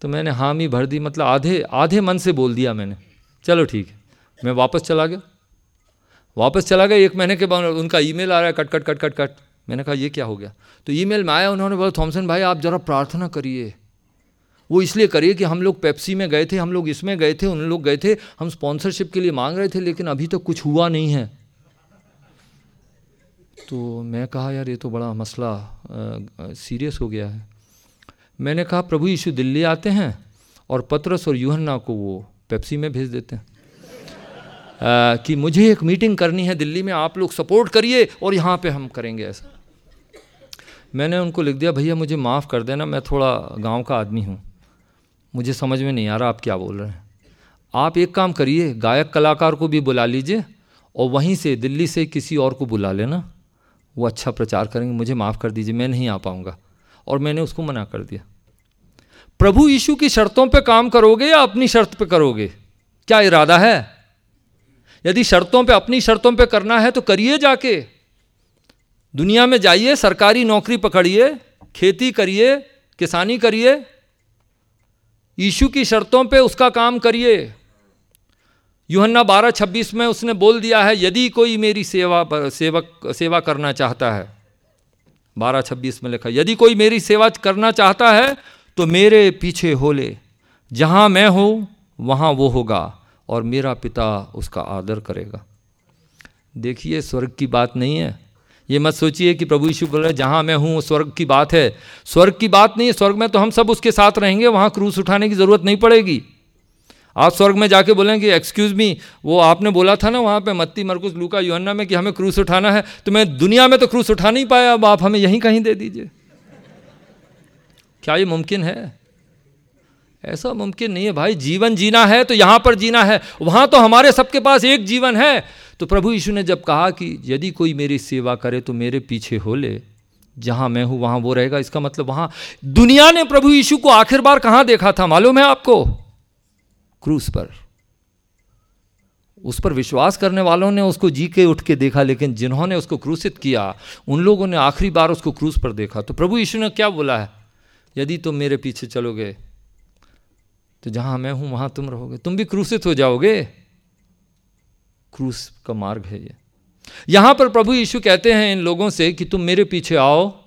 तो मैंने हामी भर दी मतलब आधे आधे मन से बोल दिया मैंने। चलो ठीक है। मैं वापस चला गया। वापस चला गया, एक महीने के बाद उनका ईमेल आ रहा है, cut cut cut cut cut. मैंने कहा, ये क्या हो गया? तो ईमेल में आया, उन्होंने बोला, थॉमसन भाई, आप ज़रा प्रार्थना करिए। वो इसलिए करिए कि हम लोग पेप्सी में गए थे, हम लोग इसमें गए थे, उन लोग गए थे, हम स्पॉन्सरशिप के लिए मांग रहे थे, लेकिन अभी तो कुछ हुआ नहीं है। तो मैं कहा यार ये तो बड़ा मसला सीरियस हो गया है। मैंने कहा प्रभु यीशु दिल्ली आते हैं और पत्रस और यूहन्ना को वो पेप्सी में भेज देते हैं। आ, कि मुझे एक मीटिंग करनी है दिल्ली में आप लोग सपोर्ट करिए और यहाँ पे हम करेंगे ऐसा। मैंने उनको लिख दिया भैया मुझे माफ़ कर देना मैं थोड़ा गाँव का आदमी हूँ। मुझे समझ में नहीं आ रहा आप क्या बोल रहे हैं। आप एक काम करिए गायक कलाकार को भी बुला लीजिए और वहीं से दिल्ली से किसी और को बुला लेना। वो अच्छा प्रचार करेंगे, मुझे माफ़ कर दीजिए, मैं नहीं आ पाऊँगा। और मैंने उसको मना कर दिया। प्रभु यीशु की शर्तों पे काम करोगे या अपनी शर्त पे करोगे? क्या इरादा है? यदि शर्तों पे, अपनी शर्तों पे करना है तो करिए जाके। दुनिया में जाइए, सरकारी नौकरी पकड़िए, खेती करिए, किसानी करिए, यीशु की शर्तों पे उसका काम करिए। यूहन्ना बारह छब्बीस में उसने बोल दिया है, यदि कोई मेरी सेवा सेवक, सेवा करना चाहता है, बारह छब्बीस में लिखा, यदि कोई मेरी सेवा करना चाहता है तो मेरे पीछे हो ले, जहाँ मैं हूँ, वहाँ वो होगा, और मेरा पिता उसका आदर करेगा। देखिए, स्वर्ग की बात नहीं है। ये मत सोचिए कि प्रभु यीशु बोल रहे जहाँ मैं हूँ स्वर्ग की बात है। स्वर्ग की बात नहीं है, स्वर्ग में तो हम सब उसके साथ रहेंगे, वहाँ क्रूस उठाने की ज़रूरत नहीं पड़ेगी। आप स्वर्ग में जाके बोलेंगे एक्सक्यूज़ मी वो आपने बोला था ना वहाँ पे, मत्ती, मरकुस, लूका, योहन्ना में कि हमें क्रूस उठाना है तो मैं दुनिया में तो क्रूस उठा नहीं पाया, अब आप हमें यहीं कहीं दे दीजिए। क्या ये मुमकिन है? ऐसा मुमकिन नहीं है भाई, जीवन जीना है तो यहाँ पर जीना है, वहाँ तो हमारे सबके पास एक जीवन है। तो प्रभु यीशु ने जब कहा कि, यदि कोई मेरी सेवा करे तो मेरे पीछे हो ले, जहाँ मैं हूँ वहाँ वो रहेगा। इसका मतलब वहाँ, दुनिया ने प्रभु यीशु को आखिर बार कहाँ देखा था? मालूम है आपको? क्रूस पर। उस पर विश्वास करने वालों ने उसको जी के उठ के देखा, लेकिन जिन्होंने उसको क्रूसित किया, उन लोगों ने आखिरी बार उसको क्रूस पर देखा। तो प्रभु यीशु ने क्या बोला है? यदि तुम मेरे पीछे चलोगे तो जहाँ मैं हूँ, वहाँ तुम रहोगे। तुम भी क्रूसित हो जाओगे? क्रूस का मार्ग है ये। यहाँ पर प्रभु यीशु कहते हैं इन लोगों से कि तुम मेरे पीछे आओ।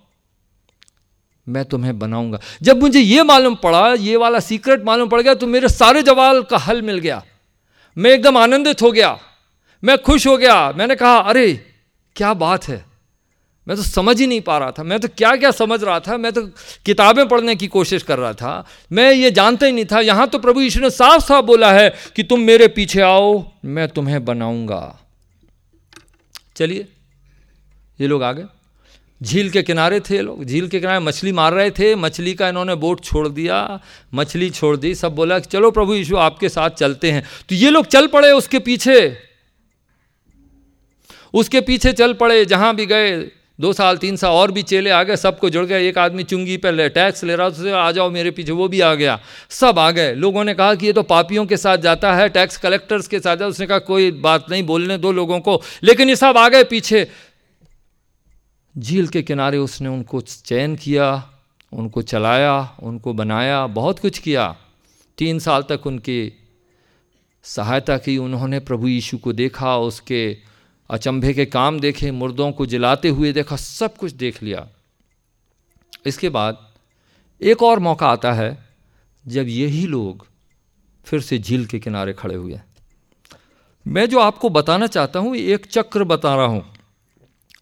मैं तुम्हें बनाऊँगा। जब मुझे ये मालूम पड़ा, ये वाला सीक्रेट मालूम पड़ गया तो मेरे सारे जवाल का हल मिल गया। मैं एकदम आनंदित हो गया। मैं खुश हो गया। मैंने कहा, अरे, क्या बात है। मैं तो समझ ही नहीं पा रहा था। मैं तो क्या क्या समझ रहा था। मैं तो किताबें पढ़ने की कोशिश कर रहा था। मैं ये जानता ही नहीं था। यहाँ तो प्रभु यीशु ने साफ़ साफ़ बोला है कि तुम मेरे पीछे आओ, मैं तुम्हें बनाऊँगा। चलिए, ये लोग आ गए झील के किनारे थे लोग। झील के किनारे मछली मार रहे थे। मछली का इन्होंने बोट छोड़ दिया। मछली छोड़ दी। सब बोला चलो प्रभु यीशु आपके साथ चलते हैं। तो ये लोग चल पड़े उसके पीछे। उसके पीछे चल पड़े। जहाँ भी गए, दो साल, तीन साल और भी चेले आ गए। सबको जुड़ गए। एक आदमी चुंगी पर ले, टैक्स ले रहा था आ जाओ मेरे पीछे। वो भी आ गया। सब आ गए। लोगों ने कहा कि ये तो पापियों के साथ जाता है, टैक्स कलेक्टर्स के साथ जाता उसने कहा, कोई बात नहीं, बोलने दो लोगों को। लेकिन ये सब आ गए पीछे। झील के किनारे उसने उनको चयन किया, उनको चलाया, उनको बनाया, बहुत कुछ किया। तीन साल तक उनकी सहायता की, उन्होंने प्रभु यीशु को देखा, उसके अचंभे के काम देखे, मुर्दों को जलाते हुए देखा, सब कुछ देख लिया। इसके बाद एक और मौका आता है, जब यही लोग फिर से झील के किनारे खड़े हुए मैं जो आपको बताना चाहता हूँ, एक चक्र बता रहा हूँ।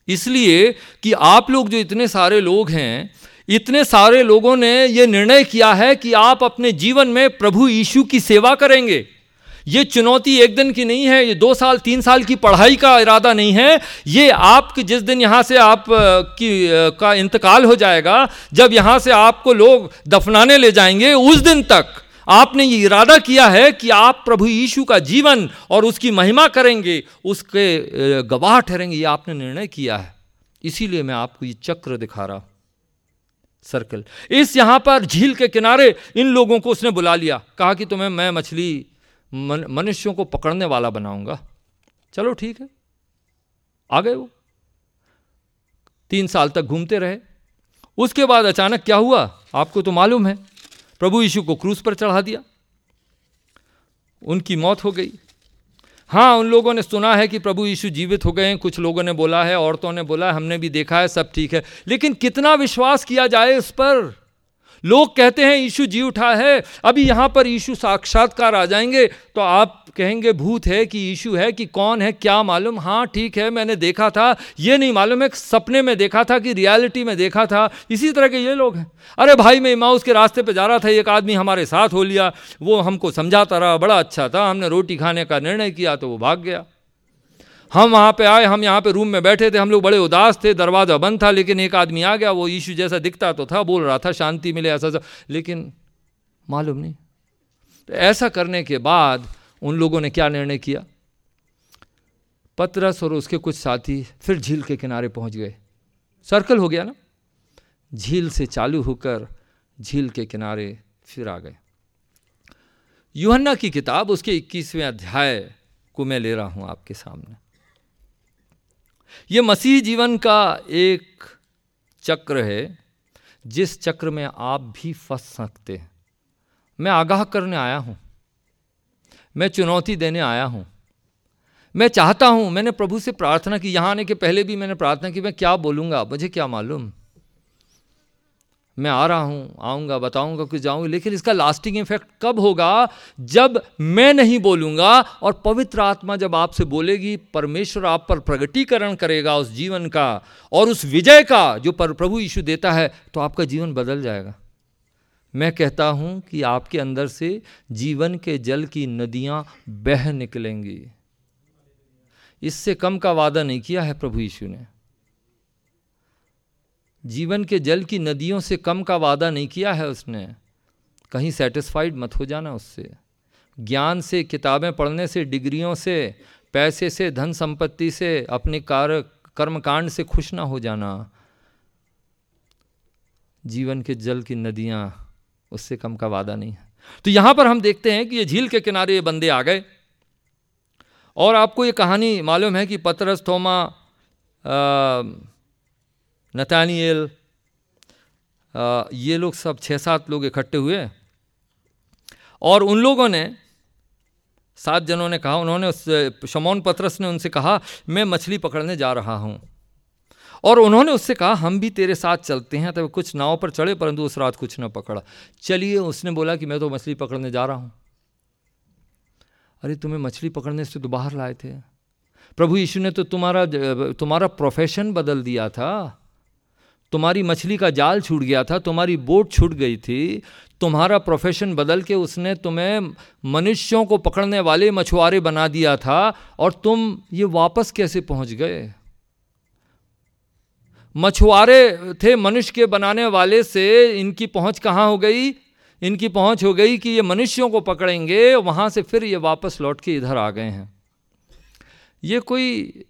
इसलिए कि आप लोग जो इतने सारे लोग हैं, इतने सारे लोगों ने यह निर्णय किया है कि आप अपने जीवन में प्रभु यीशु की सेवा करेंगे। ये चुनौती एक दिन की नहीं है, ये दो साल, तीन साल की पढ़ाई का इरादा नहीं है। ये आपके जिस दिन यहाँ से आप की का इंतकाल हो जाएगा, जब यहाँ से आपको लोग दफनाने ले जाएँगे, उस दिन तक। आपने ये इरादा किया है कि आप प्रभु यीशु का जीवन और उसकी महिमा करेंगे उसके गवाह ठहरेंगे ये आपने निर्णय किया है। इसीलिए मैं आपको ये चक्र दिखा रहा हूँ। सर्कल। इस यहाँ पर झील के किनारे इन लोगों को उसने बुला लिया। कहा कि तुम्हें मैं मछली मन, मनुष्यों को पकड़ने वाला बनाऊँगा। चलो ठीक है। आ गए वो। तीन साल तक घूमते रहे। उसके बाद अचानक क्या हुआ? आपको तो मालूम है। प्रभु यीशु को क्रूस पर चढ़ा दिया। उनकी मौत हो गई। हाँ उन लोगों ने सुना है कि प्रभु यीशु जीवित हो गए हैं। कुछ लोगों ने बोला है, औरतों ने बोला है, हमने भी देखा है, सब ठीक है। लेकिन कितना विश्वास किया जाए उस पर? लोग कहते हैं, यीशु जी उठा है, अभी यहाँ पर यीशु साक्षात्कार आ जाएँगे। तो आप कहेंगे, भूत है कि यीशु है, कि कौन है, क्या मालूम? हाँ ठीक है, मैंने देखा था। ये नहीं मालूम है, सपने में देखा था कि रियलिटी में देखा था। इसी तरह के ये लोग हैं। अरे भाई, मैं इमाउस के रास्ते पे जा रहा था, एक आदमी हमारे साथ हो लिया। वो हमको समझाता रहा, बड़ा अच्छा था, हमने रोटी खाने का निर्णय किया तो वो भाग गया। हम वहाँ पे आए, हम यहाँ पे रूम में बैठे थे, हम लोग बड़े उदास थे, दरवाज़ा बंद था, लेकिन एक आदमी आ गया, वो यीशु जैसा दिखता तो था, बोल रहा था, शांति मिले, ऐसा सब लेकिन मालूम नहीं। तो ऐसा करने के बाद उन लोगों ने क्या निर्णय किया? पतरस और उसके कुछ साथी फिर झील के किनारे पहुँच गए। सर्कल हो गया ना? झील से चालू होकर झील के किनारे फिर आ गए। युहन्ना की किताब, उसके इक्कीसवें अध्याय को मैं ले रहा हूँ आपके सामने। यह मसीह जीवन का एक चक्र है, जिस चक्र में आप भी फंस सकते हैं। मैं आगाह करने आया हूँ, मैं चुनौती देने आया हूँ। मैं चाहता हूँ, मैंने प्रभु से प्रार्थना की, यहाँ आने के पहले भी मैंने प्रार्थना की, मैं क्या बोलूँगा? मुझे क्या मालूम? मैं आ रहा हूँ, आऊँगा, बताऊँगा कुछ जाऊँगा, लेकिन इसका लास्टिंग इफ़ेक्ट कब होगा? जब मैं नहीं बोलूँगा और पवित्र आत्मा जब आपसे बोलेगी, परमेश्वर आप पर प्रगटीकरण करेगा उस जीवन का और उस विजय का जो पर प्रभु यीशु देता है तो आपका जीवन बदल जाएगा। मैं कहता हूँ कि आपके अंदर से जीवन के जल की नदियाँ बह निकलेंगी। इससे कम का वादा नहीं किया है प्रभु यीशु ने। जीवन के जल की नदियों से कम का वादा नहीं किया है उसने। कहीं सेटिस्फाइड मत हो जाना उससे। ज्ञान से, किताबें पढ़ने से, डिग्रियों से, पैसे से, धन संपत्ति से, अपने कार्य कर्मकांड से खुश ना हो जाना। जीवन के जल की नदियाँ उससे कम का वादा नहीं है। तो यहाँ पर हम देखते हैं कि ये झील के किनारे ये बंदे आ गए। और आपको ये कहानी मालूम है कि पतरस थोमा नतानियल ये लोग सब छः सात लोग इकट्ठे हुए। और उन लोगों ने, सात जनों ने कहा, उन्होंने उस, शमौन पत्रस ने उनसे कहा, मैं मछली पकड़ने जा रहा हूँ। और उन्होंने उससे कहा, हम भी तेरे साथ चलते हैं, तब कुछ नाव पर चढ़े, परंतु उस रात कुछ न पकड़ा। चलिए, उसने बोला, कि मैं तो मछली पकड़ने जा रहा हूँ। अरे, तुम्हें मछली पकड़ने से तो बाहर लाए थे। प्रभु यीशु ने तो तुम्हारा तुम्हारा प्रोफेशन बदल दिया था। तुम्हारी मछली का जाल छूट गया था, तुम्हारी बोट छूट गई थी, तुम्हारा प्रोफेशन बदल के उसने तुम्हें मनुष्यों को पकड़ने वाले मछुआरे बना दिया था और तुम ये वापस कैसे पहुँच गए? मछुआरे थे मनुष्य के बनाने वाले से इनकी पहुँच कहाँ हो गई? इनकी पहुँच हो गई कि ये मनुष्यों को पकड़ेंगे, वहाँ से फिर ये वापस लौट के इधर आ गए हैं। ये कोई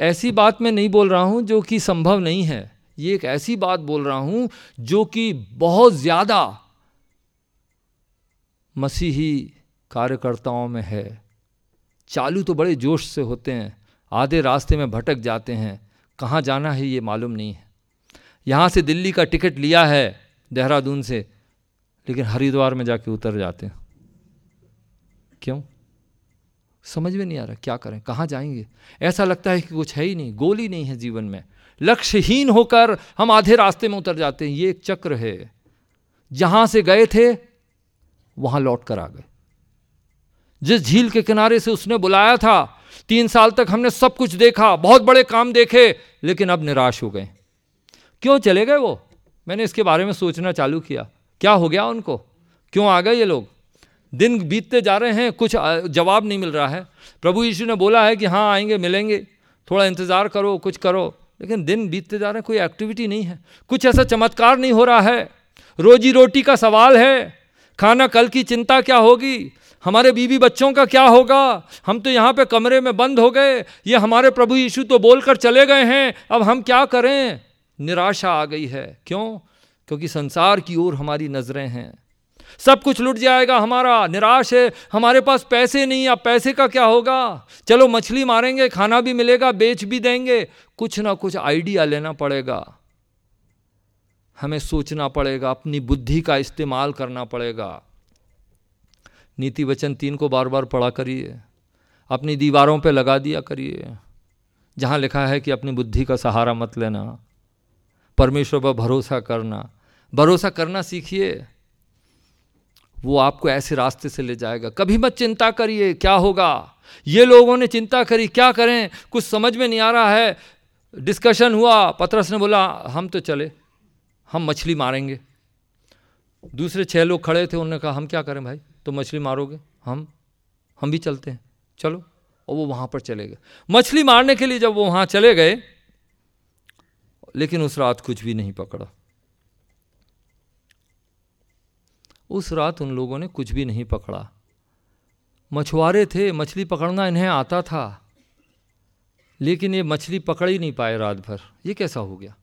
ऐसी बात मैं नहीं बोल रहा हूँ जो कि संभव नहीं है। ये एक ऐसी बात बोल रहा हूँ जो कि बहुत ज़्यादा मसीही कार्यकर्ताओं में है। चालू तो बड़े जोश से होते हैं, आधे रास्ते में भटक जाते हैं। कहाँ जाना है ये मालूम नहीं है। यहाँ से दिल्ली का टिकट लिया है देहरादून से, लेकिन हरिद्वार में जाके उतर जाते हैं। क्यों? समझ में नहीं आ रहा, क्या करें, कहाँ जाएँगे? ऐसा लगता है कि कुछ है ही नहीं, गोली नहीं है जीवन में। लक्ष्यहीन होकर हम आधे रास्ते में उतर जाते हैं। ये एक चक्र है। जहाँ से गए थे, वहाँ लौट कर आ गए। जिस झील के किनारे से उसने बुलाया था, तीन साल तक हमने सब कुछ देखा, बहुत बड़े काम देखे, लेकिन अब निराश हो गए। क्यों चले गए वो? मैंने इसके बारे में सोचना चालू किया। क्या हो गया उनको? क्यों आ गए ये लोग? दिन बीतते जा रहे हैं, कुछ जवाब नहीं मिल रहा है। प्रभु यीशु ने बोला है कि हाँ आएँगे, मिलेंगे। थोड़ा इंतज़ार करो, कुछ करो। लेकिन दिन बीतते जा रहे हैं, कोई एक्टिविटी नहीं है। कुछ ऐसा चमत्कार नहीं हो रहा है। रोजी रोटी का सवाल है। खाना कल की चिंता क्या होगी? हमारे बीवी बच्चों का क्या होगा? हम तो यहाँ पे कमरे में बंद हो गए। ये हमारे प्रभु यीशु तो बोलकर चले गए हैं। अब हम क्या करें? निराशा आ गई है। क्यों? क्योंकि संसार की ओर हमारी नज़रें हैं। सब कुछ लुट जाएगा, हमारा निराश है, हमारे पास पैसे नहीं अब पैसे का क्या होगा? चलो मछली मारेंगे, खाना भी मिलेगा, बेच भी देंगे, कुछ ना कुछ आइडिया लेना पड़ेगा। हमें सोचना पड़ेगा, अपनी बुद्धि का इस्तेमाल करना पड़ेगा। नीति वचन तीन को बार बार पढ़ा करिए, अपनी दीवारों पे लगा दिया करिए, जहाँ लिखा है कि अपनी बुद्धि का सहारा मत लेना, परमेश्वर पर भरोसा करना भरोसा करना सीखिए। वो आपको ऐसे रास्ते से ले जाएगा। कभी मत चिंता करिए, क्या होगा? ये लोगों ने चिंता करी, क्या करें? कुछ समझ में नहीं आ रहा है। डिस्कशन हुआ, पत्रस ने बोला, हम तो चले, हम मछली मारेंगे। दूसरे छह लोग खड़े थे, उन्होंने कहा, हम क्या करें भाई? तो मछली मारोगे? हम हम भी चलते हैं। चलो। और वो वहाँ पर चले गए। मछली मारने के लिए जब वो वहाँ चले गए, लेकिन उस रात कुछ भी नहीं पकड़ा। उस रात उन लोगों ने कुछ भी नहीं पकड़ा। मछुआरे थे, मछली पकड़ना इन्हें आता था। लेकिन ये मछली पकड़ ही नहीं पाए रात भर। ये कैसा हो गया?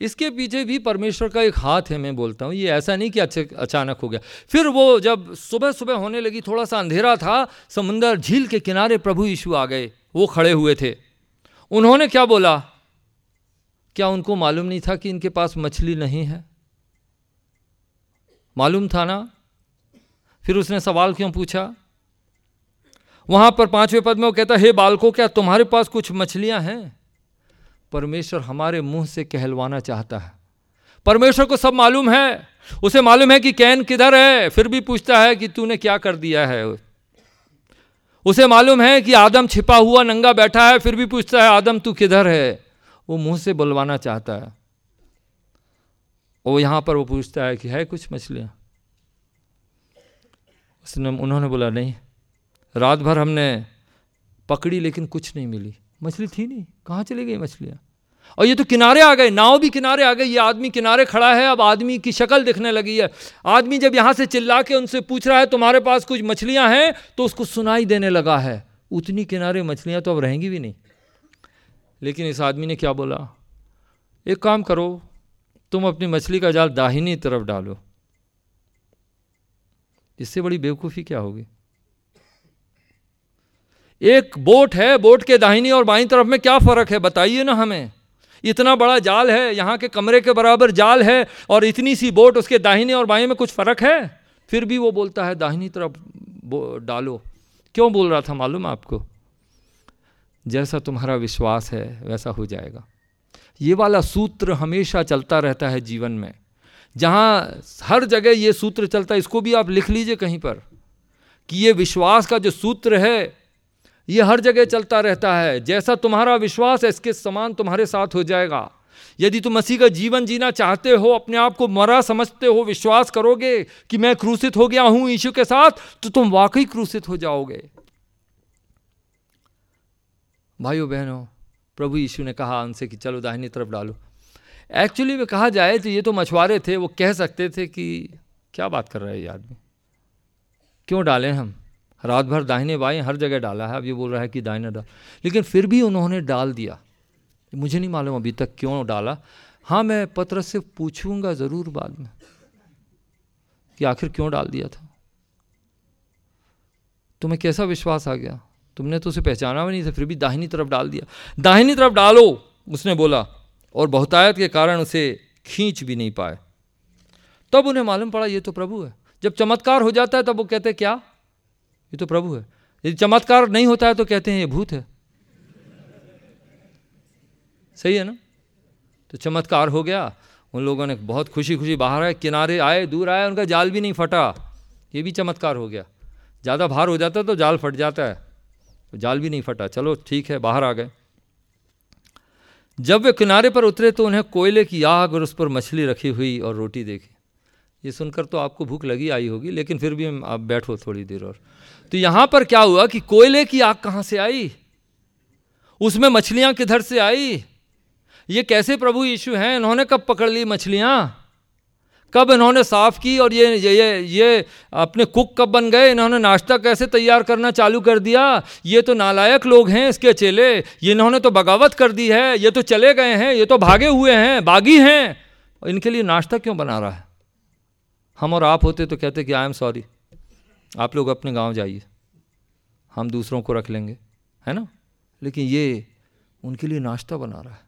इसके पीछे भी परमेश्वर का एक हाथ है, मैं बोलता हूँ। ये ऐसा नहीं कि अचानक हो गया। फिर वो जब सुबह सुबह होने लगी, थोड़ा सा अंधेरा था, समुंदर झील के किनारे प्रभु यीशु आ गए। वो खड़े हुए थे। उन्होंने क्या बोला? क्या उनको मालूम नहीं था कि इनके पास मछली नहीं है? मालूम था ना? फिर उसने सवाल क्यों पूछा? वहाँ पर पाँचवें पद में वो कहता, हे बालको, क्या तुम्हारे पास कुछ मछलियाँ हैं? परमेश्वर हमारे मुँह से कहलवाना चाहता है। परमेश्वर को सब मालूम है। उसे मालूम है कि कैन किधर है। फिर भी पूछता है कि तूने क्या कर दिया है? उसे मालूम है कि आदम छिपा हुआ नंगा बैठा है। फिर भी पूछता है, आदम, तू किधर है? वो मुँह से बुलवाना चाहता है। वो यहाँ पर वो पूछता है कि है कुछ मछलियाँ? उसने उन्होंने बोला, नहीं, रात भर हमने पकड़ी लेकिन कुछ नहीं मिली। मछली थी नहीं। कहाँ चली गई मछलियाँ? और ये तो किनारे आ गए। नाव भी किनारे आ गए ये आदमी किनारे खड़ा है। अब आदमी की शक्ल दिखने लगी है। आदमी जब यहाँ से चिल्ला के उनसे पूछ रहा है, तुम्हारे पास कुछ मछलियाँ हैं? तो उसको सुनाई देने लगा है। उतनी किनारे मछलियाँ तो अब रहेंगी भी नहीं। लेकिन इस आदमी ने क्या बोला? एक काम करो तुम अपनी मछली का जाल दाहिनी तरफ़ डालो। इससे बड़ी बेवकूफ़ी क्या होगी? एक बोट है, बोट के दाहिनी और बाई तरफ़ में क्या फ़र्क है? बताइए ना हमें। इतना बड़ा जाल है, यहाँ के कमरे के बराबर जाल है, और इतनी सी बोट उसके दाहिने और बाएँ में कुछ फ़र्क है? फिर भी वो बोलता है, दाहिनी तरफ़ डालो। क्यों बोल रहा था मालूम आपको? जैसा तुम्हारा विश्वास है, वैसा हो जाएगा। ये वाला सूत्र हमेशा चलता रहता है जीवन में। जहाँ हर जगह ये सूत्र चलता है, इसको भी आप लिख लीजिए कहीं पर कि ये विश्वास का जो सूत्र है, ये हर जगह चलता रहता है। जैसा तुम्हारा विश्वास है, इसके समान तुम्हारे साथ हो जाएगा। यदि तुम मसीह का जीवन जीना चाहते हो, अपने आप को मरा समझते हो, विश्वास करोगे कि मैं क्रूसित हो गया हूँ यीशु के साथ तो तुम वाकई क्रूसित हो जाओगे। भाइयों, बहनों प्रभु यीशु ने कहा उनसे कि चलो दाहिनी तरफ़ डालो। एक्चुअली में कहा जाए तो ये तो मछुआरे थे, वो कह सकते थे कि क्या बात कर रहे हैं ये आदमी? क्यों डालें हम? रात भर दाहिने बाएँ हर जगह डाला है, अब ये बोल रहा है कि दाहिने डाल। लेकिन फिर भी उन्होंने डाल दिया। मुझे नहीं मालूम अभी तक क्यों डाला। हाँ मैं पत्र से पूछूँगा ज़रूर बाद में कि आखिर क्यों डाल दिया था। तुम्हें कैसा विश्वास आ गया? तुमने तो उसे पहचाना भी नहीं था, फिर भी दाहिनी तरफ़ डाल दिया। दाहिनी तरफ़ डालो, उसने बोला, और बहुतायत के कारण उसे खींच भी नहीं पाए। तब उन्हें मालूम पड़ा, ये तो प्रभु है। जब चमत्कार हो जाता है, तब वो कहते क्या? ये तो प्रभु है। यदि चमत्कार नहीं होता है तो कहते हैं, ये भूत है। सही है ना? तो चमत्कार हो गया। उन लोगों ने बहुत खुशी खुशी बाहर आए, किनारे आए, दूर आए, उनका जाल भी नहीं फटा। ये भी चमत्कार हो गया। ज़्यादा भार हो जाता है तो जाल फट जाता है। जाल भी नहीं फटा। चलो, ठीक है, बाहर आ गए। जब वे किनारे पर उतरे तो उन्हें कोयले की आग और उस पर मछली रखी हुई और रोटी देखी। ये सुनकर तो आपको भूख लगी, आई होगी, लेकिन फिर भी आप बैठो थोड़ी देर और। तो यहाँ पर क्या हुआ कि कोयले की आग कहाँ से आई? उसमें मछलियाँ किधर से आई? ये कैसे प्रभु यीशु हैं? इन्होंने कब पकड़ ली मछलियाँ? कब इन्होंने साफ़ की और ये ये ये, अपने कुक कब बन गए? इन्होंने नाश्ता कैसे तैयार करना चालू कर दिया? ये तो नालायक लोग हैं इसके चेले। ये इन्होंने तो बगावत कर दी है। ये तो चले गए हैं। ये तो भागे हुए हैं बागी हैं। इनके लिए नाश्ता क्यों बना रहा है? हम और आप होते तो कहते कि आई एम सॉरी आप लोग अपने गाँव जाइए। हम दूसरों को रख लेंगे। है ना? लेकिन ये उनके लिए नाश्ता बना रहा है।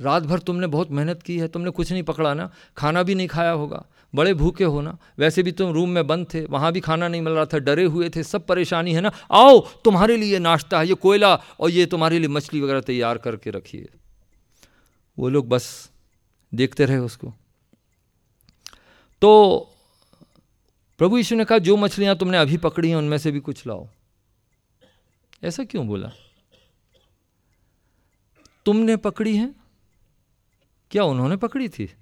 रात भर तुमने बहुत मेहनत की है, तुमने कुछ नहीं पकड़ा ना, खाना भी नहीं खाया होगा। बड़े भूखे हो ना, वैसे भी तुम रूम में बंद थे, वहाँ भी खाना नहीं मिल रहा था, डरे हुए थे, सब परेशानी है ना। आओ, तुम्हारे लिए नाश्ता है, ये कोयला, और ये तुम्हारे लिए मछली वगैरह तैयार करके रखिए। वो लोग बस देखते रहे उसको। तो प्रभु यीशु ने कहा, जो मछलियाँ तुमने अभी पकड़ी हैं, उनमें से भी कुछ लाओ। ऐसा क्यों बोला? तुमने पकड़ी हैं? क्या उन्होंने पकड़ी थी?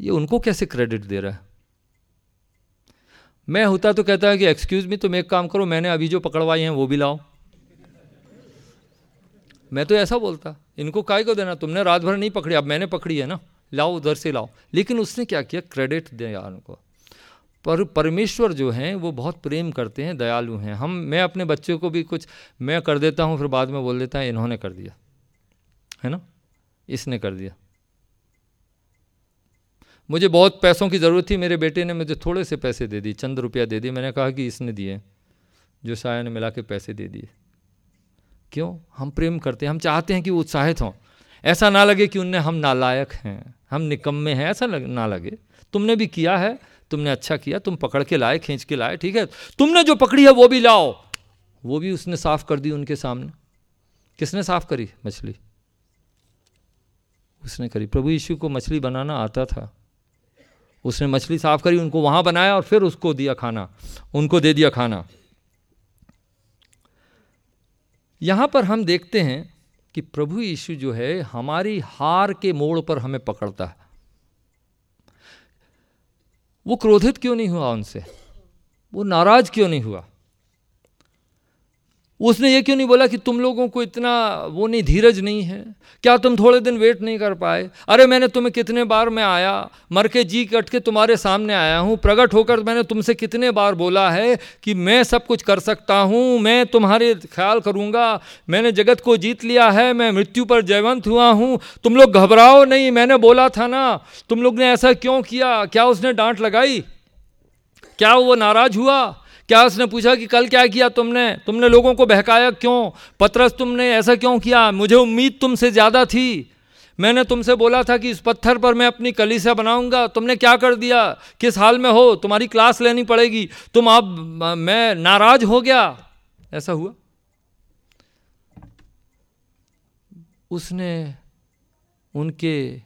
ये उनको कैसे क्रेडिट दे रहा है? मैं होता तो कहता है कि एक्सक्यूज मी तुम एक काम करो, मैंने अभी जो पकड़वाई हैं, वो भी लाओ। मैं तो ऐसा बोलता, इनको काय को देना? तुमने रात भर नहीं पकड़ी, अब मैंने पकड़ी है ना। लाओ, उधर से लाओ। लेकिन उसने क्या किया? क्रेडिट दे यार उनको। पर परमेश्वर जो हैं, वो बहुत प्रेम करते हैं, दयालु हैं। हम, मैं अपने बच्चों को भी कुछ, मैं कर देता हूँ, फिर बाद में बोल देता है, इन्होंने कर दिया। है ना? इसने कर दिया। मुझे बहुत पैसों की ज़रूरत थी मेरे बेटे ने मुझे थोड़े से पैसे दे दिए चंद रुपया दे दिए। मैंने कहा कि इसने दिए जो साया ने मिला के पैसे दे दिए। क्यों? हम प्रेम करते हैं हम चाहते हैं कि वो उत्साहित हों। ऐसा ना लगे कि उनने हम नालायक हैं हम निकम्मे हैं ऐसा लग, ना लगे। तुमने भी किया है तुमने अच्छा किया तुम पकड़ के लाए खींच के लाए ठीक है? तुमने जो पकड़ी है वो भी लाओ। वो भी उसने साफ़ कर दी उनके सामने। किसने साफ़ करी? मछली। उसने करी। प्रभु यीशु को मछली बनाना आता था। उसने मछली साफ़ करी, उनको वहाँ बनाया और फिर उसको दिया खाना। उनको दे दिया खाना। यहाँ पर हम देखते हैं कि प्रभु यीशु जो है, हमारी हार के मोड़ पर हमें पकड़ता है। वो क्रोधित क्यों नहीं हुआ उनसे? वो नाराज़ क्यों नहीं हुआ? उसने ये क्यों नहीं बोला कि तुम लोगों को इतना वो नहीं, धीरज नहीं है? क्या तुम थोड़े दिन वेट नहीं कर पाए? अरे मैंने तुम्हें कितने बार मैं आया, मर के जी कट के तुम्हारे सामने आया हूँ प्रकट होकर मैंने तुमसे कितने बार बोला है कि मैं सब कुछ कर सकता हूँ, मैं तुम्हारे ख्याल करूँगा, मैंने जगत को जीत लिया है, मैं मृत्यु पर जयवंत हुआ हूँ। तुम लोग घबराओ नहीं, मैंने बोला था ना, तुम लोग ने ऐसा क्यों किया? क्या उसने डांट लगाई? क्या वो नाराज़ हुआ? क्या उसने पूछा कि कल क्या किया तुमने? तुमने लोगों को बहकाया क्यों? पत्रस तुमने ऐसा क्यों किया? मुझे उम्मीद तुमसे ज़्यादा थी। मैंने तुमसे बोला था कि इस पत्थर पर मैं अपनी कलीसिया बनाऊँगा। तुमने क्या कर दिया? किस हाल में हो? तुम्हारी क्लास लेनी पड़ेगी। तुम अब, मैं नाराज़ हो गया। ऐसा हुआ। उसने उनके,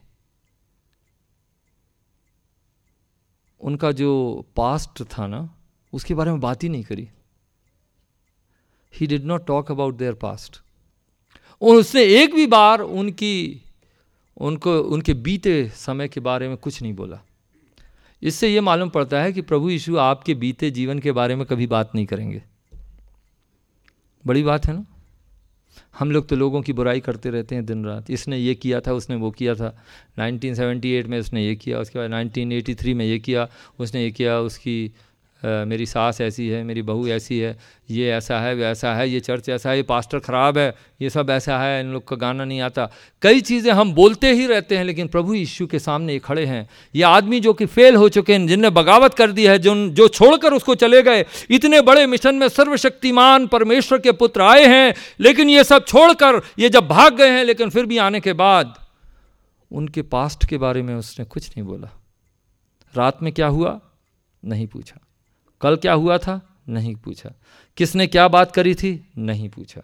उनका जो पास्ट था ना उसके बारे में बात ही नहीं करी। He did not talk about their past और उसने एक भी बार उनकी, उनको, उनके बीते समय के बारे में कुछ नहीं बोला। इससे यह मालूम पड़ता है कि प्रभु यीशु आपके बीते जीवन के बारे में कभी बात नहीं करेंगे। बड़ी बात है ना? हम लोग तो लोगों की बुराई करते रहते हैं दिन रात इसने ये किया था, उसने वो किया था। 1978 में उसने ये किया, उसके बाद 1983 में ये किया, उसने ये किया, उसकी मेरी सास ऐसी है, मेरी बहू ऐसी है, ये ऐसा है वैसा है, ये चर्च ऐसा है, ये पास्टर ख़राब है, ये सब ऐसा है, इन लोग का गाना नहीं आता। कई चीज़ें हम बोलते ही रहते हैं, लेकिन प्रभु यीशु के सामने ये खड़े हैं। ये आदमी जो कि फेल हो चुके हैं, जिनने बगावत कर दी है, जो जो छोड़कर उसको चले गए, इतने बड़े मिशन में सर्वशक्तिमान परमेश्वर के पुत्र आए हैं, लेकिन ये सब छोड़कर, ये जब भाग गए हैं, लेकिन फिर भी आने के बाद, उनके पास्ट के बारे में उसने कुछ नहीं बोला। रात में क्या हुआ? नहीं पूछा। कल क्या हुआ था? नहीं पूछा। किसने क्या बात करी थी? नहीं पूछा।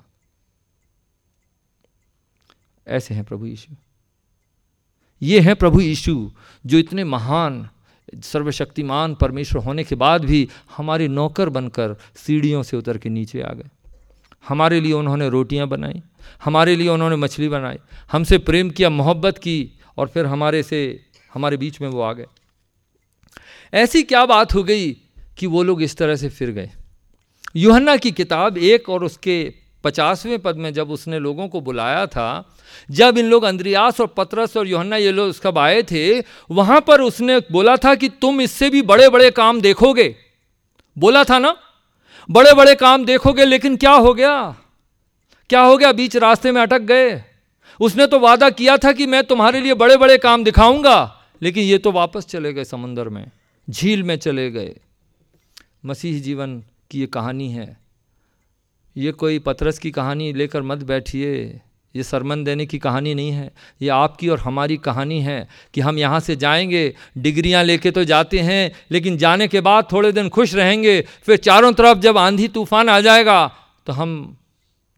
ऐसे हैं प्रभु यीशु। ये हैं प्रभु यीशु, जो इतने महान, सर्वशक्तिमान परमेश्वर होने के बाद भी हमारे नौकर बनकर सीढ़ियों से उतर के नीचे आ गए। हमारे लिए उन्होंने रोटियाँ बनाई, हमारे लिए उन्होंने मछली बनाई, हमसे प्रेम किया, मोहब्बत की, और फिर हमारे से, हमारे बीच में वो आ गए। ऐसी क्या बात हो गई कि वो लोग इस तरह से फिर गए। युहन्ना की किताब एक और उसके पचासवें पद में जब उसने लोगों को बुलाया था, जब इन लोग अंद्रियास और पतरस और योहन्ना ये लोग कब आए थे, वहाँ पर उसने बोला था कि तुम इससे भी बड़े बड़े काम देखोगे। बोला था ना? बड़े बड़े काम देखोगे, लेकिन क्या हो गया? क्या हो गया? बीच रास्ते में अटक गए। उसने तो वादा किया था कि मैं तुम्हारे लिए बड़े बड़े काम दिखाऊँगा, लेकिन ये तो वापस चले गए समंदर में, झील में चले गए। मसीह जीवन की ये कहानी है। ये कोई पतरस की कहानी लेकर मत बैठिए। ये सरमन देने की कहानी नहीं है। ये आपकी और हमारी कहानी है कि हम यहाँ से जाएँगे, डिग्रियाँ लेके तो जाते हैं, लेकिन जाने के बाद थोड़े दिन खुश रहेंगे, फिर चारों तरफ़ जब आंधी तूफ़ान आ जाएगा तो हम